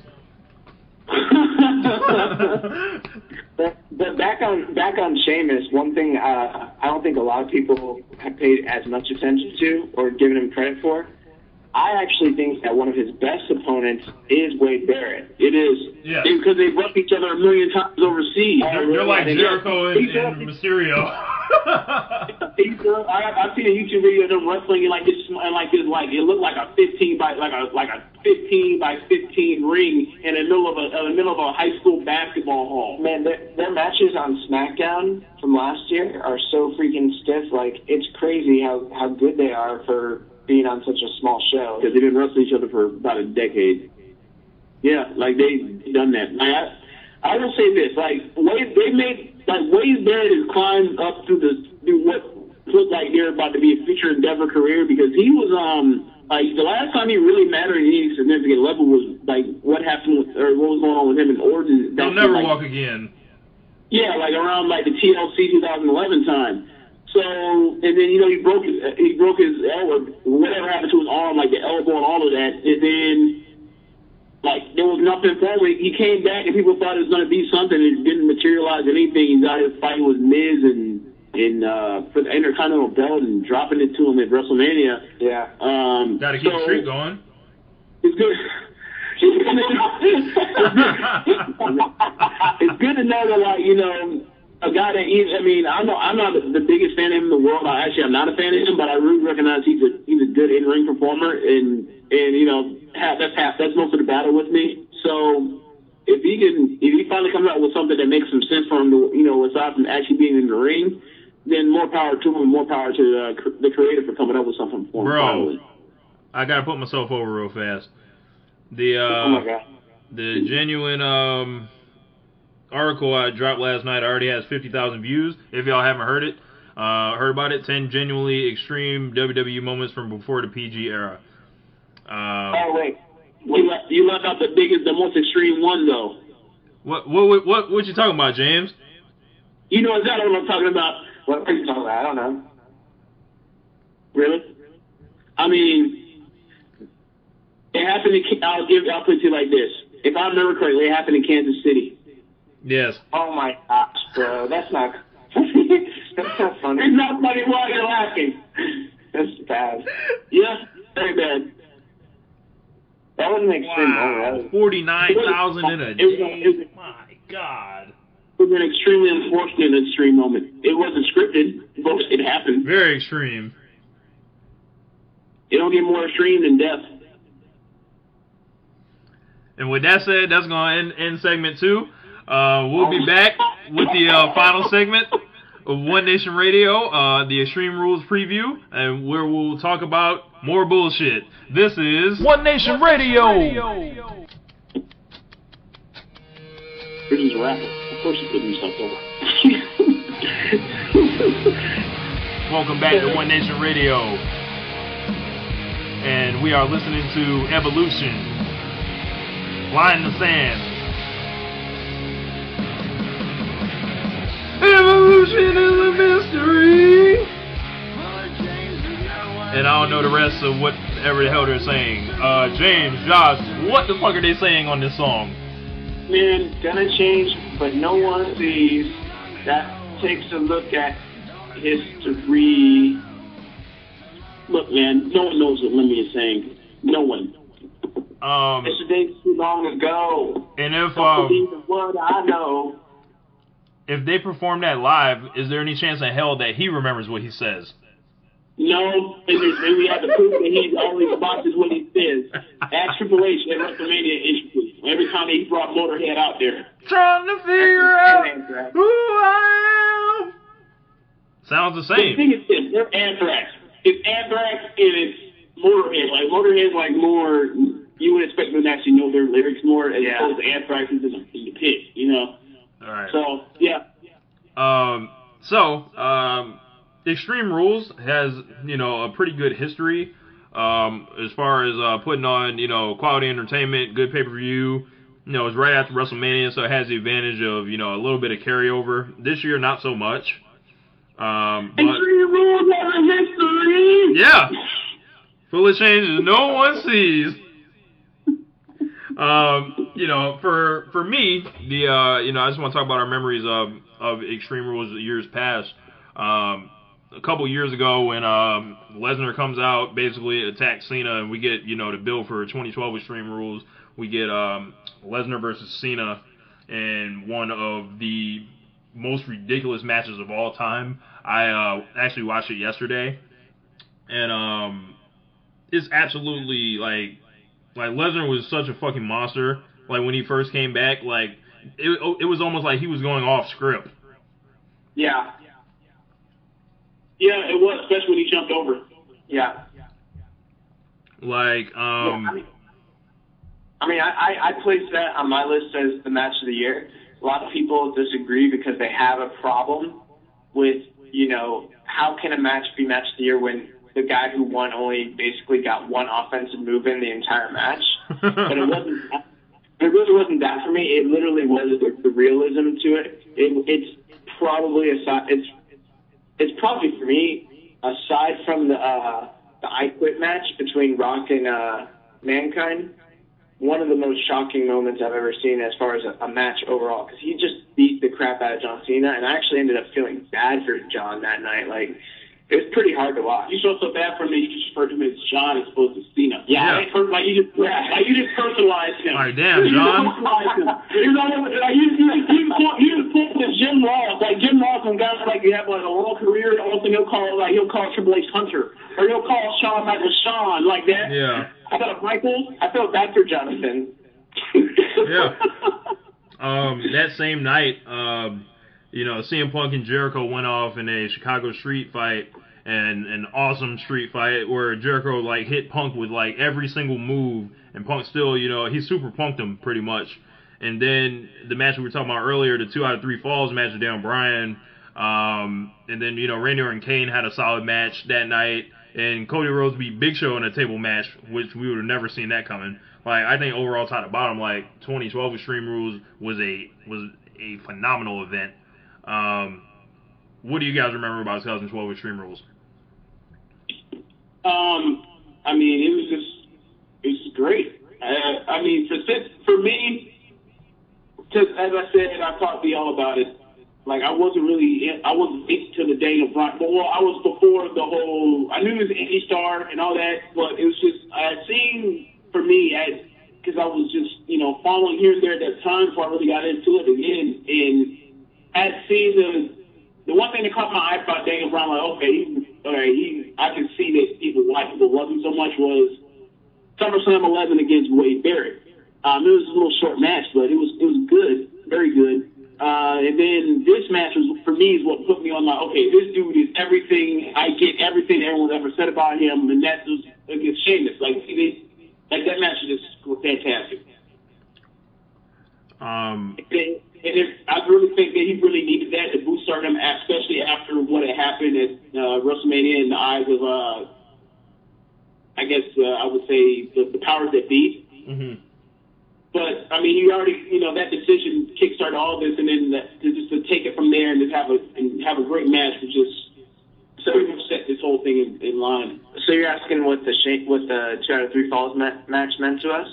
But, but back on back on Sheamus, one thing uh, I don't think a lot of people have paid as much attention to or given him credit for. I actually think that one of his best opponents is Wade Barrett. It is. Yeah. Because they've worked each other a million times overseas. They're, they're like Jericho and, he's and Mysterio. [LAUGHS] Uh, I, I've seen a YouTube video of them wrestling in like this, and like this, like it looked like a 15 by like a like a 15 by 15 ring in the middle of a in the middle of a high school basketball hall. Man, their, their matches on SmackDown from last year are so freaking stiff. Like it's crazy how how good they are for being on such a small show. because they've been wrestling each other for about a decade. Yeah, like they've done that. Like, I, I will say this: like Wade, they made like Wade Barrett has climbed up through the through what looked like they're about to be a future endeavor career because he was um like the last time he really mattered at any significant level was like what happened with or what was going on with him and Orton. They'll never like, walk again. yeah, like around like the TLC 2011 time. So and then you know he broke his he broke his elbow whatever happened to his arm like the elbow and all of that and then like there was nothing for him. He came back and people thought it was going to be something. It didn't materialize anything. He's out here fighting with Miz and in uh, for the Intercontinental Belt and dropping it to him at WrestleMania. Yeah. Um, Got to keep so the streak going. It's good. [LAUGHS] it's good to know that, like you know, a guy that he, I mean, I'm not, I'm not the biggest fan of him in the world. I actually, I'm not a fan of him, but I really recognize he's a he's a good in ring performer, and and you know, half, that's half that's most of the battle with me. So if he can, if he finally comes out with something that makes some sense for him, to, you know, aside from actually being in the ring, then more power to him, more power to uh, cr- the creator for coming up with something for him. Bro. finally. I gotta put myself over real fast. The uh, oh my god. the genuine um article I dropped last night already has fifty thousand views. If y'all haven't heard it, uh, heard about it, ten genuinely extreme WWE moments from before the PG era. Um, Oh wait. You left, you left out the biggest, the most extreme one though. what what what what what you talking about, James? You know exactly what I'm talking about. What are you talking about? I don't know. Really? I mean, it happened in. I'll give. I'll put it to you like this. If I remember correctly, it happened in Kansas City. Yes. Oh my gosh, bro. That's not. [LAUGHS] that's not funny. It's not funny. Why you're laughing? That's bad. Yeah, very bad. That wasn't an extreme moment. Wow, oh, That was, forty nine thousand in a It was- day. it was- My God. It was an extremely unfortunate extreme moment. It wasn't scripted, but it happened. Very extreme. It don't get more extreme than death. And with that said, that's gonna end, end segment two. Uh, we'll be back with the uh, final segment of One Nation Radio, uh, the Extreme Rules preview, and where we'll talk about more bullshit. This is One Nation Radio. Chris is a rapper. Of course he put himself over. [LAUGHS] Welcome back to One Nation Radio, and we are listening to Evolution. Line in the sand. Evolution is a mystery. And I don't know the rest of whatever the hell they're saying. Uh, James, Josh, what the fuck are they saying on this song? man, gonna change, but no one sees. That takes a look at history. Look, man, no one knows what Lemmy is saying. No one. Um, Yesterday's too long ago. and if Don't um, believe the word I know. If they perform that live, is there any chance in hell that he remembers what he says? No, and, there's- we have to prove that he always botches what he says. Ask Triple H at WrestleMania issues. Every time he brought Motorhead out there. Trying to figure out who I am. Sounds the same. The thing is this, they're Anthrax. It's Anthrax and it's Motorhead. Like Motorhead's like more you would expect them to actually know their lyrics more as Yeah. opposed to Anthrax is in the, in the pit, you know. All right. So yeah. Um, so, um, Extreme Rules has, you know, a pretty good history, um, as far as, uh, putting on, you know, quality entertainment, good pay-per-view. You know, it's right after WrestleMania, so it has the advantage of, you know, a little bit of carryover. This year, not so much. Um, but, Extreme rules have a history. yeah. Full of changes no one sees. Um, you know, for for me, the uh, you know, I just want to talk about our memories of of Extreme Rules years past. Um, a couple years ago, when um, Lesnar comes out, basically attacks Cena, and we get you know the bill for 2012 Extreme Rules. We get um, Lesnar versus Cena, in one of the most ridiculous matches of all time. I uh, actually watched it yesterday, and um, it's absolutely like like Lesnar was such a fucking monster. Like when he first came back, like it it was almost like he was going off script. Yeah. Yeah, it was, especially when he jumped over. Yeah. Like Yeah, I um, mean, I mean, I, I, I place that on my list as the match of the year. A lot of people disagree because they have a problem with, you know, how can a match be match of the year when the guy who won only basically got one offensive move in the entire match? [LAUGHS] but it wasn't. It really wasn't that for me. It literally was the, the realism to it. it. It's probably aside. It's it's probably for me aside from the uh, the I Quit match between Rock and uh, Mankind one of the most shocking moments I've ever seen as far as a, a match overall because he just beat the crap out of John Cena, and I actually ended up feeling bad for John that night. Like it was pretty hard to watch. You felt so bad for me. You just referred to him as John as opposed to Cena. Yeah. Like, per- like you just like you just personalized him. Like, damn, You John. personalized him. You know, like you you you you pull you just pull the Jim Ross like Jim Ross when guys like you have like a long career and all of a sudden he'll call like he'll call Triple H Hunter or he'll call Shawn Michaels Sean like that. Yeah. I felt Michaels. I felt bad for Jonathan. Yeah. [LAUGHS] Um, that same night, um, you know, CM Punk and Jericho went off in a Chicago street fight and an awesome street fight where Jericho like hit Punk with like every single move and Punk still, you know, he super punked him pretty much. And then the match we were talking about earlier, the two out of three falls match with Dan Bryan. Um, and then, you know, Randy Orton and Kane had a solid match that night. And Cody Rhodes beat Big Show in a table match, which we would have never seen that coming. Like I think overall top to bottom, like 2012 Extreme Rules was a was a phenomenal event. Um, what do you guys remember about 2012 Extreme Rules? Um, I mean, it was just, it was just great. Uh, I mean, for for me, because as I said, I talked to y'all about it. Like I wasn't really, I wasn't into the Daniel Bryan. But well, I was before the whole. I knew he was indie star and all that, but it was just I had seen for me as because I was just you know following here and there at that time before I really got into it again, and I had seen the the one thing that caught my eye about Daniel Bryan, like, okay, he, okay, he, I can see that people why people love him so much was SummerSlam 11 against Wade Barrett. Um, it was a little short match, but it was it was good, very good. Uh, and then this match was for me is what put me on like, okay, this dude is everything. I get everything everyone's ever said about him, and that was against Sheamus. Like, they, like that match was just fantastic. Um, And and if, I really think that he really needed that to boost stardom, especially after what had happened at uh, WrestleMania in the eyes of, uh, I guess uh, I would say the, the powers that be. mhm. But I mean, you already, you know, that decision kickstarted all this, and then that, to just to take it from there and just have a and have a great match was just so set this whole thing in, in line. So you're asking what the shape, what the two out of three falls ma- match meant to us?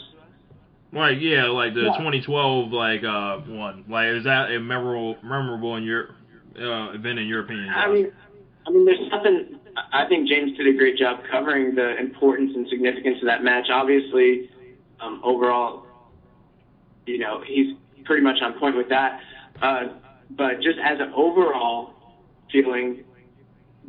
Like yeah, like the Yeah. 2012 like uh one. Like is that a memorable memorable in your uh, event in your opinion? I Josh? mean, I mean, there's nothing. I think James did a great job covering the importance and significance of that match. Obviously, um, overall, you know, he's pretty much on point with that. Uh, but just as an overall feeling,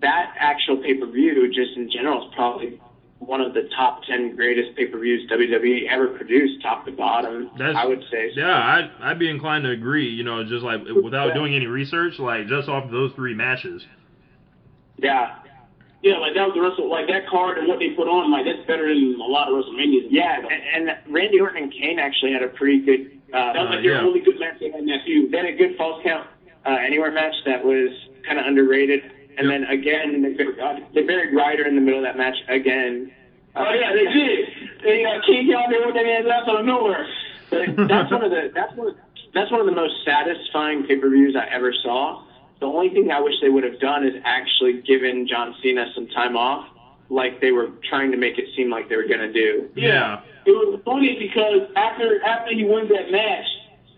that actual pay per view, just in general, is probably one of the top ten greatest pay per views WWE ever produced, top to bottom. That's- I would say. Yeah, I'd, I'd be inclined to agree. You know, just like without doing any research, like just off those three matches. Yeah. Yeah, like that was the Wrestle, like that card and what they put on, like that's better than a lot of WrestleManias. Yeah, and, and Randy Orton and Kane actually had a pretty good. Uh, that was like Uh, their yeah. only good match they had in that feud. They had a good falls count uh, anywhere match that was kind of underrated. And then again, they, buried- they buried Ryder in the middle of that match again. Uh, Oh yeah, they did. They got King out there with their hands out of nowhere. But [LAUGHS] that's one of the that's one of, that's one of the most satisfying pay per views I ever saw. The only thing I wish they would have done is actually given John Cena some time off, like they were trying to make it seem like they were gonna do. Yeah. It was funny because after after he wins that match,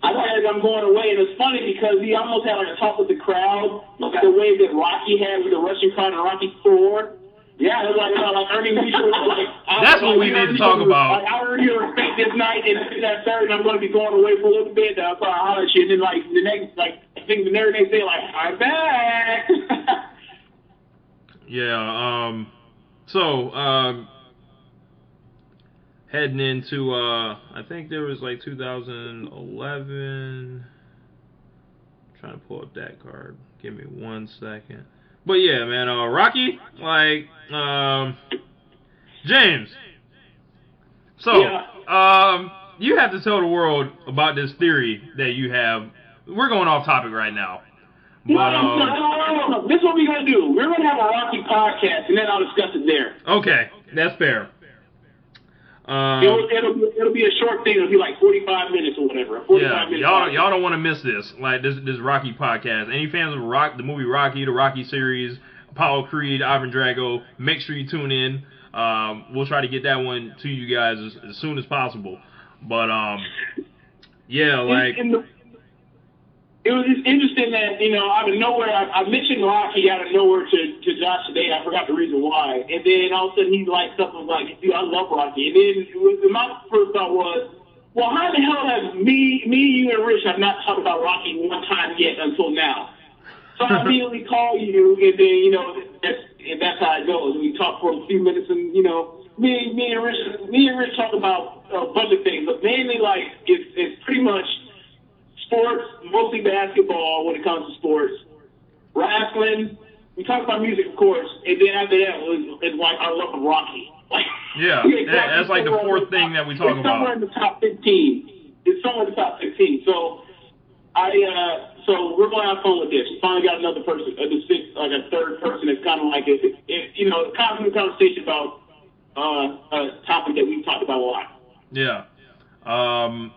I said I'm going away, and it's funny because he almost had like a talk with the crowd, like the way that Rocky had with the Russian crowd in Rocky Four. Yeah, it was like about like earning mutual like. [LAUGHS] That's what we like, need to talk about. Like, I earned your respect this night, and that third, and I'm going to be going away for a little bit. Uh, so I holler at you, and then like the next, like I think the very next day, like I'm back. [LAUGHS] Yeah. Um. So, um, heading into, uh, I think there was like 2011. trying to pull up that card. Give me one second. But yeah, man. Uh, Rocky, like, um, James. So, um, you have to tell the world about this theory that you have. We're going off topic right now. But, no, no, no, no, no, no. This is what we're gonna do. We're gonna have a Rocky podcast, and then I'll discuss it there. okay, that's fair. Um, It'll, it'll, be- it'll be a short thing. It'll be like 45 minutes or whatever. 45 yeah, y'all podcast. y'all don't want to miss this. Like this this Rocky podcast. Any fans of Rock, the movie Rocky, the Rocky series, Apollo Creed, Ivan Drago, make sure you tune in. Um, we'll try to get that one to you guys as, as soon as possible. But um, yeah, like And the, it was just interesting that you know out of nowhere I, I mentioned Rocky out of nowhere to to Josh today. I forgot the reason why, and then all of a sudden he liked something like, "Dude, I love Rocky." And then it was, my first thought was, "Well, how the hell have me, me, you, and Rich have not talked about Rocky one time yet until now?" So I [LAUGHS] immediately call you, and then you know that's and that's how it goes. We talk for a few minutes, and you know me, me and Rich, me and Rich talk about a bunch of things, but mainly like it's it's pretty much sports, mostly basketball when it comes to sports. Wrestling, we talk about music, of course, and then after that was is like our love of Rocky. Like, Yeah, [LAUGHS] it's that- that's like the fourth thing top- that we talk it's Somewhere in the top fifteen. It's somewhere in the top fifteen. So I uh so we're gonna have fun with this. We finally got another person, uh, the sixth, like a third person that's kind of like it, it, you know, kind of a conversation about uh, a topic that we've talked about a lot. Yeah. Um.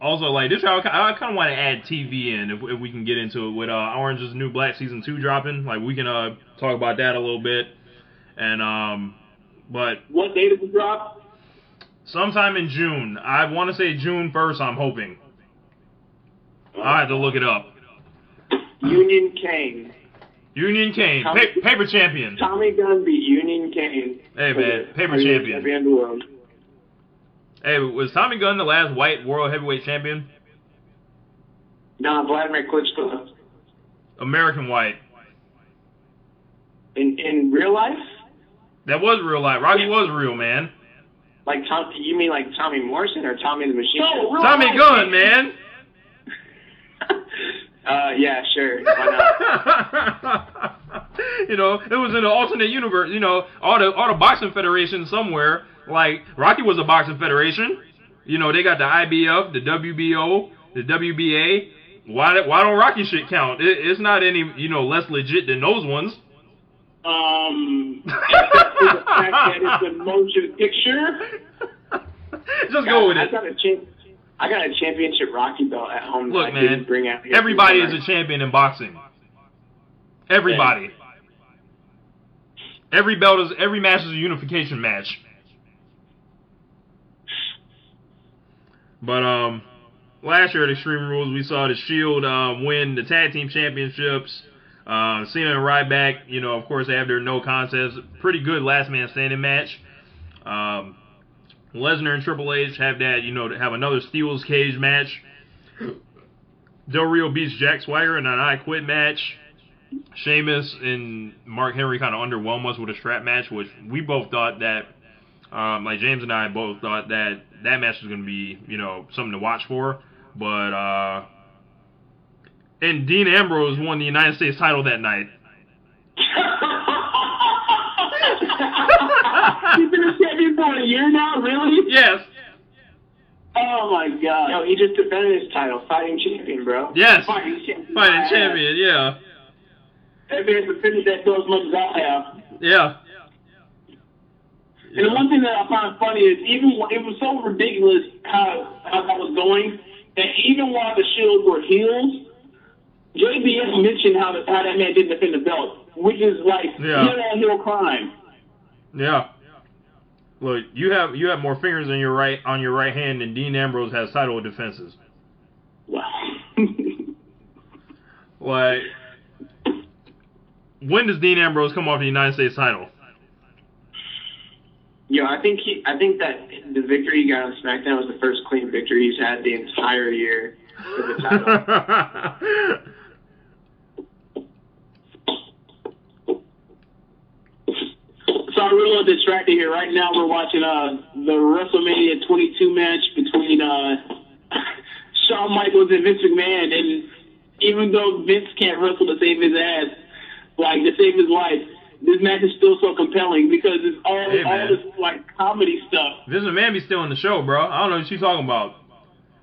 Also, like this, I, I kind of want to add TV in if, if we can get into it with uh, Orange's new Black season two dropping. Like we can uh talk about that a little bit, and um, but What date did we drop? sometime in June. I want to say June first. I'm hoping. I had to look it up. Union Cane. Union Cane, Tom- pa- paper champion. Tommy Gunn beat Union Cane. Hey, man, paper champion. Champion of the world. Hey, was Tommy Gunn the last white world heavyweight champion? No, Vladimir Klitschko. American white. In in real life, That was real life. Rocky was real, man. like Tom, you mean like Tommy Morrison or Tommy the Machine? No, real Tommy life. Gunn, man. [LAUGHS] uh, yeah, sure. Why not? [LAUGHS] you know, it was in an alternate universe. You know, all the all the boxing federations somewhere. Like Rocky was a boxing federation. You know, they got the IBF, the WBO, the WBA. Why why don't Rocky shit count? It, it's not any you know less legit than those ones. Um, [LAUGHS] except for the fact that it's a motion picture. Just go with I it. got a I got a championship Rocky belt at home. Look, I man, didn't bring out here everybody is a champion in boxing. Everybody. Every belt is every match is a unification match. But um, last year at Extreme Rules, we saw the Shield uh, win the tag team championships. Uh, Cena and Ryback, you know, of course, their no contest, pretty good last man standing match. Um, Lesnar and Triple H have that, you know, have another Steel's cage match. Del Rio beats Jack Swagger in an I Quit match. Sheamus and Mark Henry kind of underwhelmed us with a strap match, which we both thought that, um, like James and I both thought that that match was going to be, you know, something to watch for. But, uh, and Dean Ambrose won the United States title that night. [LAUGHS] He's been a champion for a year now, really? Yes, Oh my god. No, he just defended his title, fighting champion, bro. yes, Fighting champion. fighting champion, yeah, That man's defended that bill as much as I have. yeah. And the one thing that I find funny is even it was so ridiculous how how that was going that even while the Shield were heels, JBL mentioned how the, how that man didn't defend the belt, which is like Yeah. heel on heel crime. Yeah. Look, you have you have more fingers in your right on your right hand than Dean Ambrose has title defenses. Wow. [LAUGHS] Like, when does Dean Ambrose come off the United States title? Yo, I think he, I think that the victory he got on SmackDown was the first clean victory he's had the entire year for the title. [LAUGHS] So I'm a little distracted here. Right now, we're watching uh, the WrestleMania 22 match between uh, [LAUGHS] Shawn Michaels and Vince McMahon. And even though Vince can't wrestle to save his ass, like to save his life, this match is still so compelling because it's all Hey, all this like comedy stuff. Vince McMahon be still in the show, bro. I don't know what you talking about.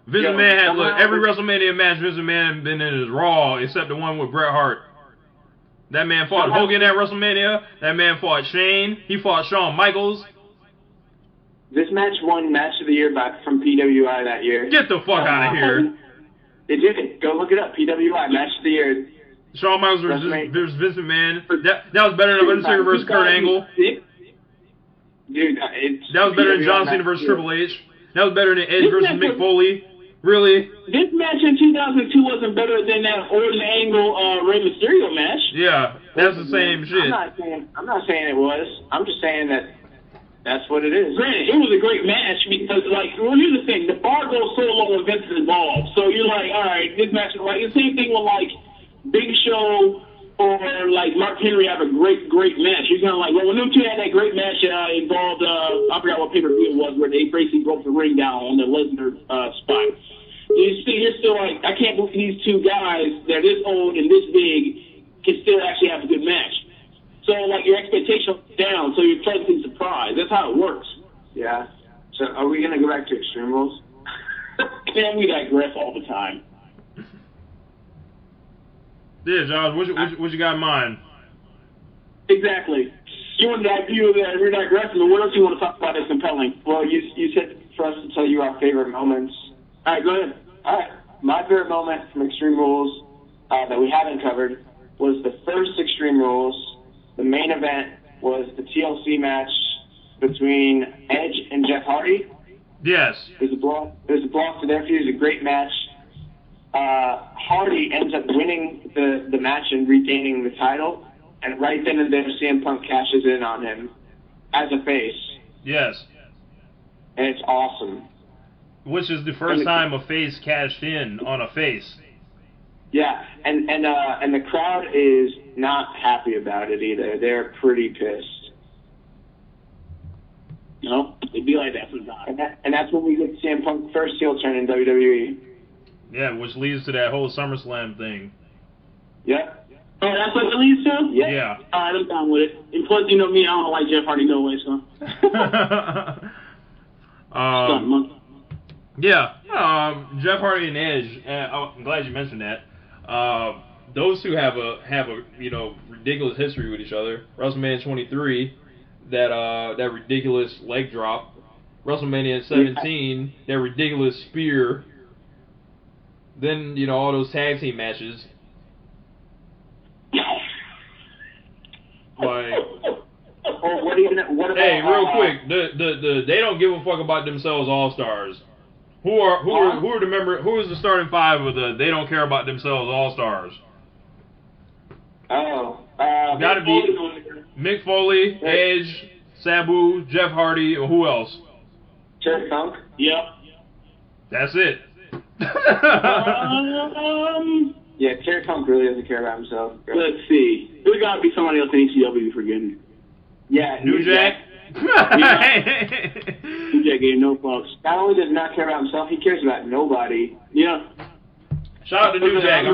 Vince Yo, McMahon had look every WrestleMania match. Vince McMahon been in his Raw except the one with Bret Hart. That man fought Somehow- Hogan at WrestleMania. That man fought Shane. He fought Shawn Michaels. This match won Match of the Year by, from PWI that year. Get the fuck out of here. They did it. Go look it up. PWI Match of the Year. Shawn Michaels versus, WrestleMania. versus Vince McMahon. That that was better than Undertaker versus Kurt Angle. Dude, That was better than PWI John Cena versus. Triple H. That was better than Edge versus match Mick Foley. Really? This match in 2002 wasn't better than that Orton Angle uh, Rey Mysterio match. Yeah, that's the same I'm shit. not saying I'm not saying it was. I'm just saying that that's what it is. Granted, it was a great match because, like, well, here's the thing: the bar goes so low when Vince is involved. So you're like, all right, this match is like the same thing with like Big Show or like Mark Henry have a great, great match. You're kind of like, well, when them two had that great match uh, involved, uh, I forgot what pay per view it was, where they basically broke the ring down on the Lesnar uh, spot. You see, you're still like, I can't believe these two guys, they're this old and this big, can still actually have a good match. So like your expectations down, so you're pleasantly surprised. That's how it works. Yeah. So are we gonna go back to Extreme Rules? [LAUGHS] Man, we digress all the time. Yeah, Josh, what you, what you, what you got in mind? Exactly. You want that view of that we're digressing, but what else you want to talk about that's compelling? Well, you you said for us to tell you our favorite moments. All right, go ahead. All right. My favorite moment from Extreme Rules uh, that we haven't covered was the first Extreme Rules. The main event was the TLC match between Edge and Jeff Hardy. Yes. There's a block. There's a block to their. It was a great match. Uh, Hardy ends up winning the the match and regaining the title. And right then and there, CM Punk cashes in on him as a face, Yes. and it's awesome. Which is the first time a face cashed in on a face. Yeah, and and uh, and the crowd is not happy about it either. They're pretty pissed, You know, it'd be like that and sometimes. that, and that's when we get CM Punk first heel turn in. WWE. Yeah, which leads to that whole SummerSlam thing. Yeah. Oh, that's what it leads to? Yeah. Yeah. All right, I'm down with it. And plus, you know me, I don't like Jeff Hardy no way, so. [LAUGHS] [LAUGHS] Um, yeah, um, Jeff Hardy and Edge. And I'm glad you mentioned that. Uh, those two have a have a you know ridiculous history with each other. WrestleMania 23, that uh that ridiculous leg drop. WrestleMania 17, that ridiculous spear. Then you know all those tag team matches. Like, Or what even? What about? hey, real uh, quick, the, the the they don't give a fuck about themselves all stars. Who are who are who are the member who is the starting five of the they don't care about themselves all stars? Oh, uh, Gotta be Mick Foley, Edge, Sabu, Jeff Hardy, or who else? Terry Funk. Yep. That's it. Um, Yeah, Terry Funk really doesn't care about himself. let's see. There's got to be somebody else in ECW we forgetting. Yeah, New Jack. [LAUGHS] New Jack gave no fucks. Not only does he not care about himself, he cares about nobody. Yeah. Shout out to New Jack.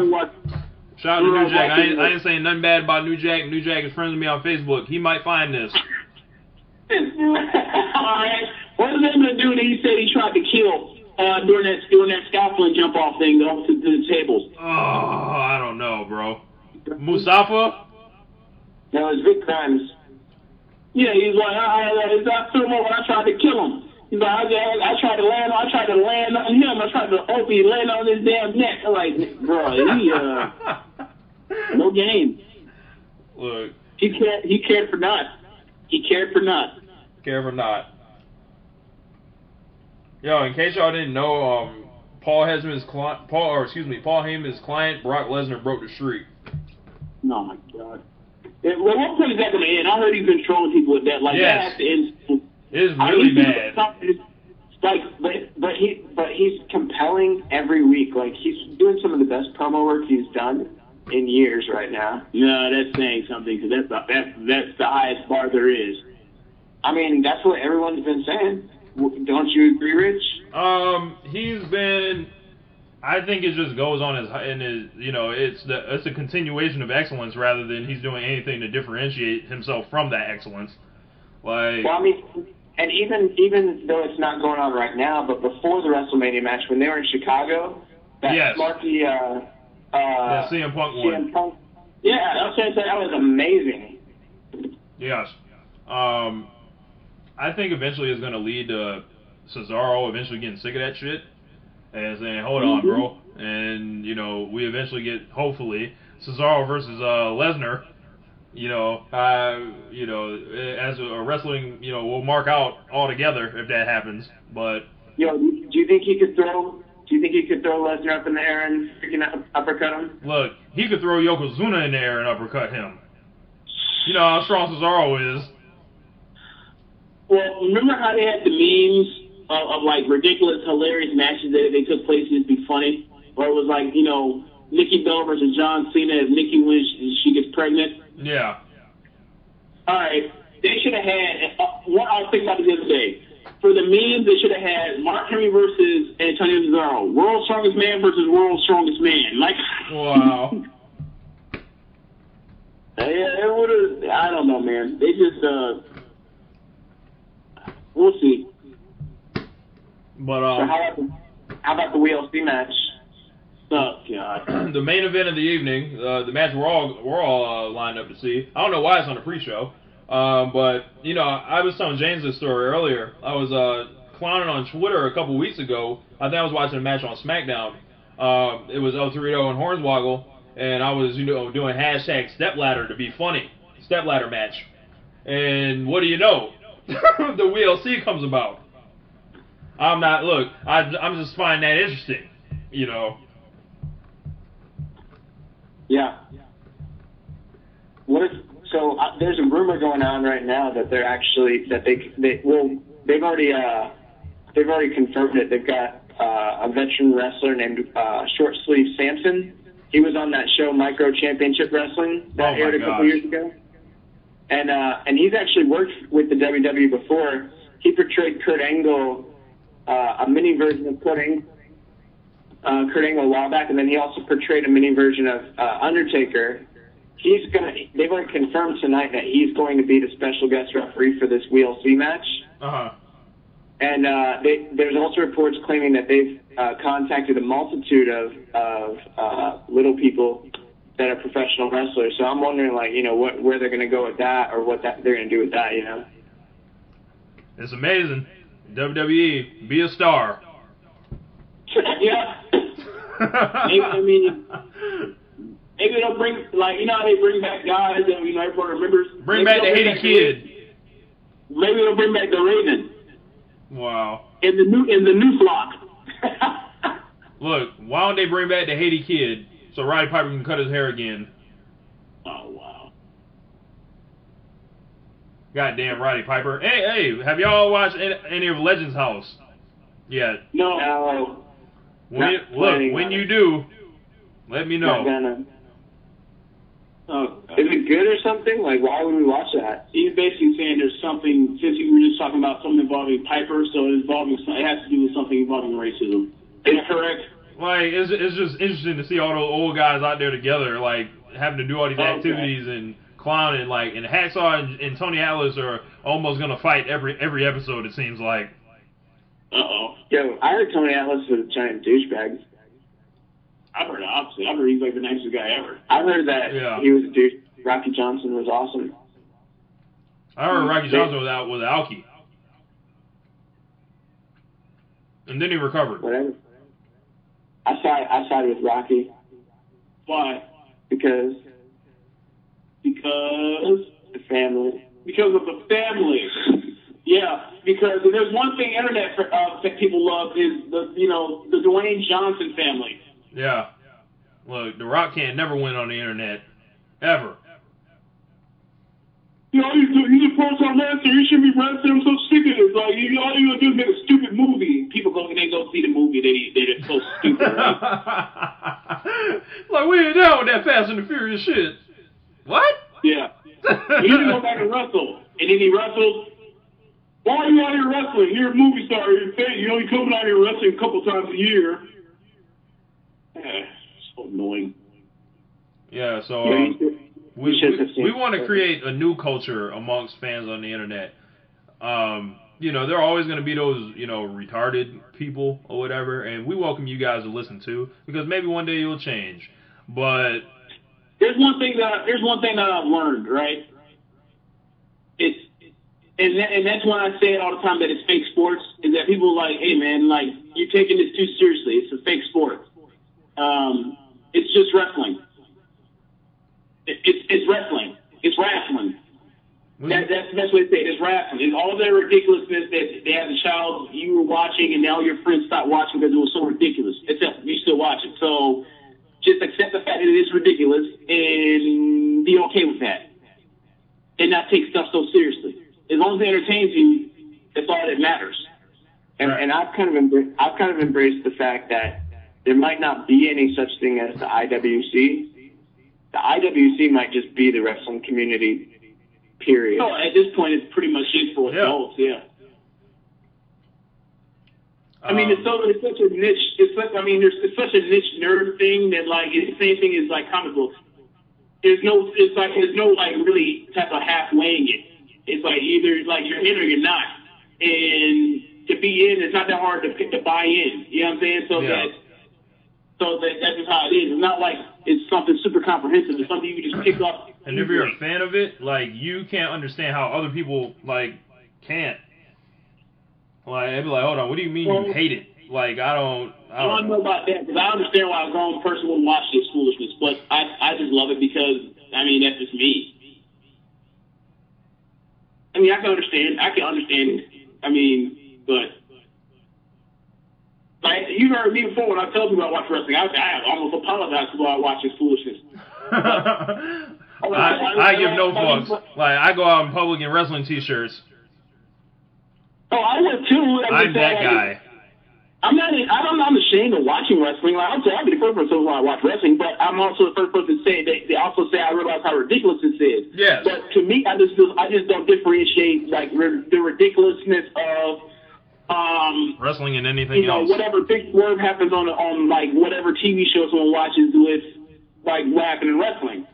Shout out to New Jack. I ain't, I ain't saying nothing bad about New Jack. New Jack is friends with me on Facebook. He might find this. [LAUGHS] All right. What is him the dude that he said he tried to kill uh, during that during that scaffolding jump off thing off to, to the tables? Oh, I don't know, bro. Mustafa? No, it's Vic Grimes. Yeah, he's like, I, I, I threw him over. I tried to kill him. He's like, I, I, I tried to land. I tried to land on him. I tried to hope he land on his damn neck. I'm like, bro, he uh, [LAUGHS] no game. Look, He cared. He cared for not. He cared for not. care or not. Yo, in case y'all didn't know, um, Paul Heyman's client, Paul, or excuse me, Paul Heyman's client, Brock Lesnar, broke the streak. Oh my god. Yeah, well, what point is that going to end? I heard he's been trolling people with that. Like Yes. that has to end. It's I really mean, bad. Like, but but he but he's compelling every week. Like he's doing some of the best promo work he's done in years right now. No, that's saying something because that's the, that's that's the highest bar there is. I mean, that's what everyone's been saying. Don't you agree, Rich? Um, he's been. I think it just goes on his in his. You know, it's the it's a continuation of excellence rather than he's doing anything to differentiate himself from that excellence. Like, Well, I mean, and even even though it's not going on right now, but before the WrestleMania match when they were in Chicago, that Yes. Marky uh, uh, that CM Punk one. CM Punk, Yeah, I was saying that was amazing. Yes. Um, I think eventually it's going to lead to Cesaro eventually getting sick of that shit and saying, "Hold on, bro," and you know we eventually get hopefully Cesaro versus uh, Lesnar. You know, uh, you know, as a wrestling, you know, we'll mark out altogether if that happens. But Yo, do you think he could throw? Do you think he could throw Lesnar up in the air and freaking up- uppercut him? Look, he could throw Yokozuna in the air and uppercut him. You know how strong Cesaro is. Well, remember how they had the memes of, of like ridiculous, hilarious matches that they took place and it'd be funny? Or it was like, you know, Nikki Bella versus John Cena as Nikki when she, she gets pregnant. Yeah. All right, they should have had. Uh, what I was thinking about the other day. For the memes, they should have had Mark Henry versus Antonio Cesaro, World's Strongest Man versus World's Strongest Man. Like, [LAUGHS] Wow. yeah, it would have. I don't know, man. They just. uh We'll see. But So um, how about the, how about the WeeLC match? Oh God. [CLEARS THROAT] the main event of the evening, uh, the match we're all we're all uh, lined up to see. I don't know why it's on the pre-show, um, but you know I was telling James this story earlier. I was uh, clowning on Twitter a couple weeks ago. I think I was watching a match on SmackDown. Um, it was El Torito and Hornswoggle, and I was you know doing hashtag stepladder to be funny, stepladder match. And what do you know? [LAUGHS] the WeeLC comes about. I'm not. Look, I, I'm just finding that interesting. You know. Yeah. What if so? Uh, there's a rumor going on right now that they're actually that they they well they've already uh they've already confirmed it. They've got uh, a veteran wrestler named uh, Short Sleeve Sampson. He was on that show Micro Championship Wrestling that Oh, aired a couple gosh. years ago. And uh, and he's actually worked with the WWE before. He portrayed Kurt Angle, uh, a mini version of Kurt Angle, uh, Kurt Angle a while back, and then he also portrayed a mini version of uh, Undertaker. He's gonna. They've already confirmed tonight that he's going to be the special guest referee for this WeeLC match. Uh huh. And uh, they, there's also reports claiming that they've uh, contacted a multitude of of uh, little people that are professional wrestlers. So I'm wondering, like, you know, what where they're going to go with that, or what that they're going to do with that. You know. It's amazing. WWE, be a star. [LAUGHS] yeah. Maybe, I mean, maybe they'll bring like you know how they bring back guys that you know everyone remembers. Bring back the Haiti back Kid. Maybe they'll bring back the Raven Wow. in the new in the new flock. [LAUGHS] Look, why don't they bring back the Haiti Kid so Roddy Piper can cut his hair again? oh wow. Goddamn Roddy Piper. Hey, hey, have y'all watched any, any of Legends House? yet? No. No, When you, look, when you do, let me know. Oh, Is it good or something? Like, why would we watch that? he's basically saying there's something. Since we were just talking about something involving Piper, so it's involving it has to do with something involving racism. Is that correct? Like, it's, it's just interesting to see all those old guys out there together, like having to do all these Okay. activities and clowning. Like, and Hacksaw and, and Tony Atlas are almost gonna fight every every episode. It seems like. Uh oh. Yo, I heard Tony Atlas was a giant douchebag. I've heard the opposite. I've heard he's like the nicest guy ever. I heard that Yeah. he was a douche. Rocky Johnson was awesome. I heard Rocky Johnson was out with Alki, and then he recovered. Whatever. I side I sided with Rocky Why? because Because the family. because of the family. Yeah, because there's one thing internet for, uh, that people love is the you know the Dwayne Johnson family. Yeah. Look, The Rock can't never win on the internet, ever. You know, he's he's a pro-time wrestler. He shouldn't be wrestling. I'm so sick of this. Like, you, all you gonna do is make a stupid movie. People go, they go see the movie. They they're so stupid. Right? [LAUGHS] like we ain't down with that Fast and the Furious shit. What? yeah. He to go back and wrestle. And then he wrestled. Why are you out here wrestling? You're a movie star. You're famous. You you're coming out here wrestling a couple times a year. Eh, so annoying. yeah. So um, should- we you should have we, we want to create a new culture amongst fans on the internet. Um, you know, there are always going to be those you know retarded people or whatever, and we welcome you guys to listen to because maybe one day you'll change. But There's one thing that there's one thing that I've learned, right? It's and that, and that's why I say it all the time that it's fake sports. Is that people are like, hey man, like you're taking this too seriously. It's a fake sport. Um, it's just wrestling. It, it's it's wrestling. It's wrestling. Mm-hmm. That, that's the best way to say it. It's wrestling. It's all that ridiculousness that they had a child you were watching and now your friends stopped watching because it was so ridiculous. Except you still watch it. So just accept the fact that it is ridiculous and be okay with that. And not take stuff so seriously. As long as it entertains you, that's all that matters. And, and I've kind of embra- I've kind of embraced the fact that there might not be any such thing as the IWC. The IWC might just be the wrestling community. Period. So at this point, it's pretty much just for Yeah. adults. Yeah. I mean, Um, it's so it's such a niche. It's such. I mean, there's it's such a niche nerd thing that like it's the same thing as like comic books. There's no. It's like there's no like really type of half weighing it. It's like either like you're in or you're not. And to be in, it's not that hard to to buy in. You know what I'm saying? So Yeah. that so that that's just how it is. It's not like it's something super comprehensive. It's something you can just pick up. And if you're a fan of it, like you can't understand how other people like can't. Like they'd be like, hold on, what do you mean you hate it? Like I don't, I I don't don't know know. about that because I understand why a grown person would watch this foolishness, but I I just love it because I mean that's just me. I mean I can understand I can understand I mean but like you heard me before when I tell people I watch wrestling I I almost apologize for I watch this foolishness. [LAUGHS] I, I give no fucks. Like I go out in public in wrestling t-shirts. Oh, I would too. I'm, I'm that guy. I'm not. I'm not ashamed of watching wrestling. Like say I'll be the first person when I watch wrestling, but I'm also the first person to say they, they also say I realize how ridiculous this is. Yes. But to me, I just feel- I just don't differentiate like the ridiculousness of um Wrestling and anything you know else. whatever big word happens on on like whatever TV show someone watches with like what happened in wrestling.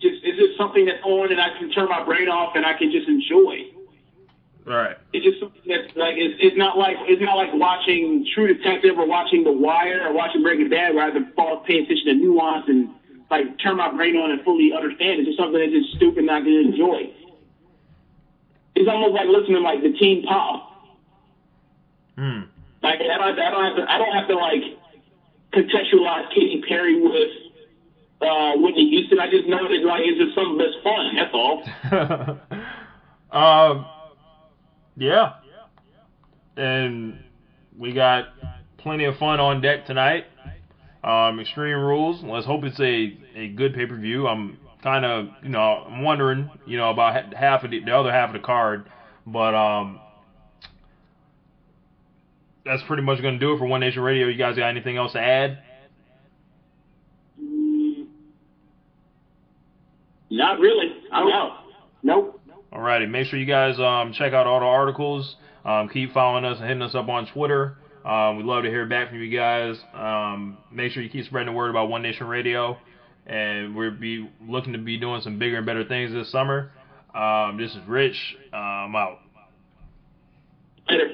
Just it's just something that's on and I can turn my brain off and I can just enjoy Right. it's just something that's like it's, it's not like it's not like watching True Detective or watching The Wire or watching Breaking Bad where I have to fall, pay attention to nuance and like turn my brain on and fully understand. It's just something that's just stupid and I can enjoy. It's almost like listening to like the Teen Pop. Hmm. Like I don't, I don't have to I don't have to like contextualize Katy Perry with uh, Whitney Houston. I just know that like it's just something that's fun. That's all. [LAUGHS] um. Yeah. And we got plenty of fun on deck tonight. Um, Extreme Rules. Let's hope it's a, a good pay per view. I'm kind of you know I'm wondering you know about half of the, the other half of the card, but um, that's pretty much going to do it for One Nation Radio. You guys got anything else to add? Mm, Not really. I'm out. Nope. Alrighty, make sure you guys um, check out all the articles. Um, keep following us and hitting us up on Twitter. Um, we'd love to hear back from you guys. Um, make sure you keep spreading the word about One Nation Radio, and we'll be looking to be doing some bigger and better things this summer. Um, this is Rich. Uh, I'm out. Later.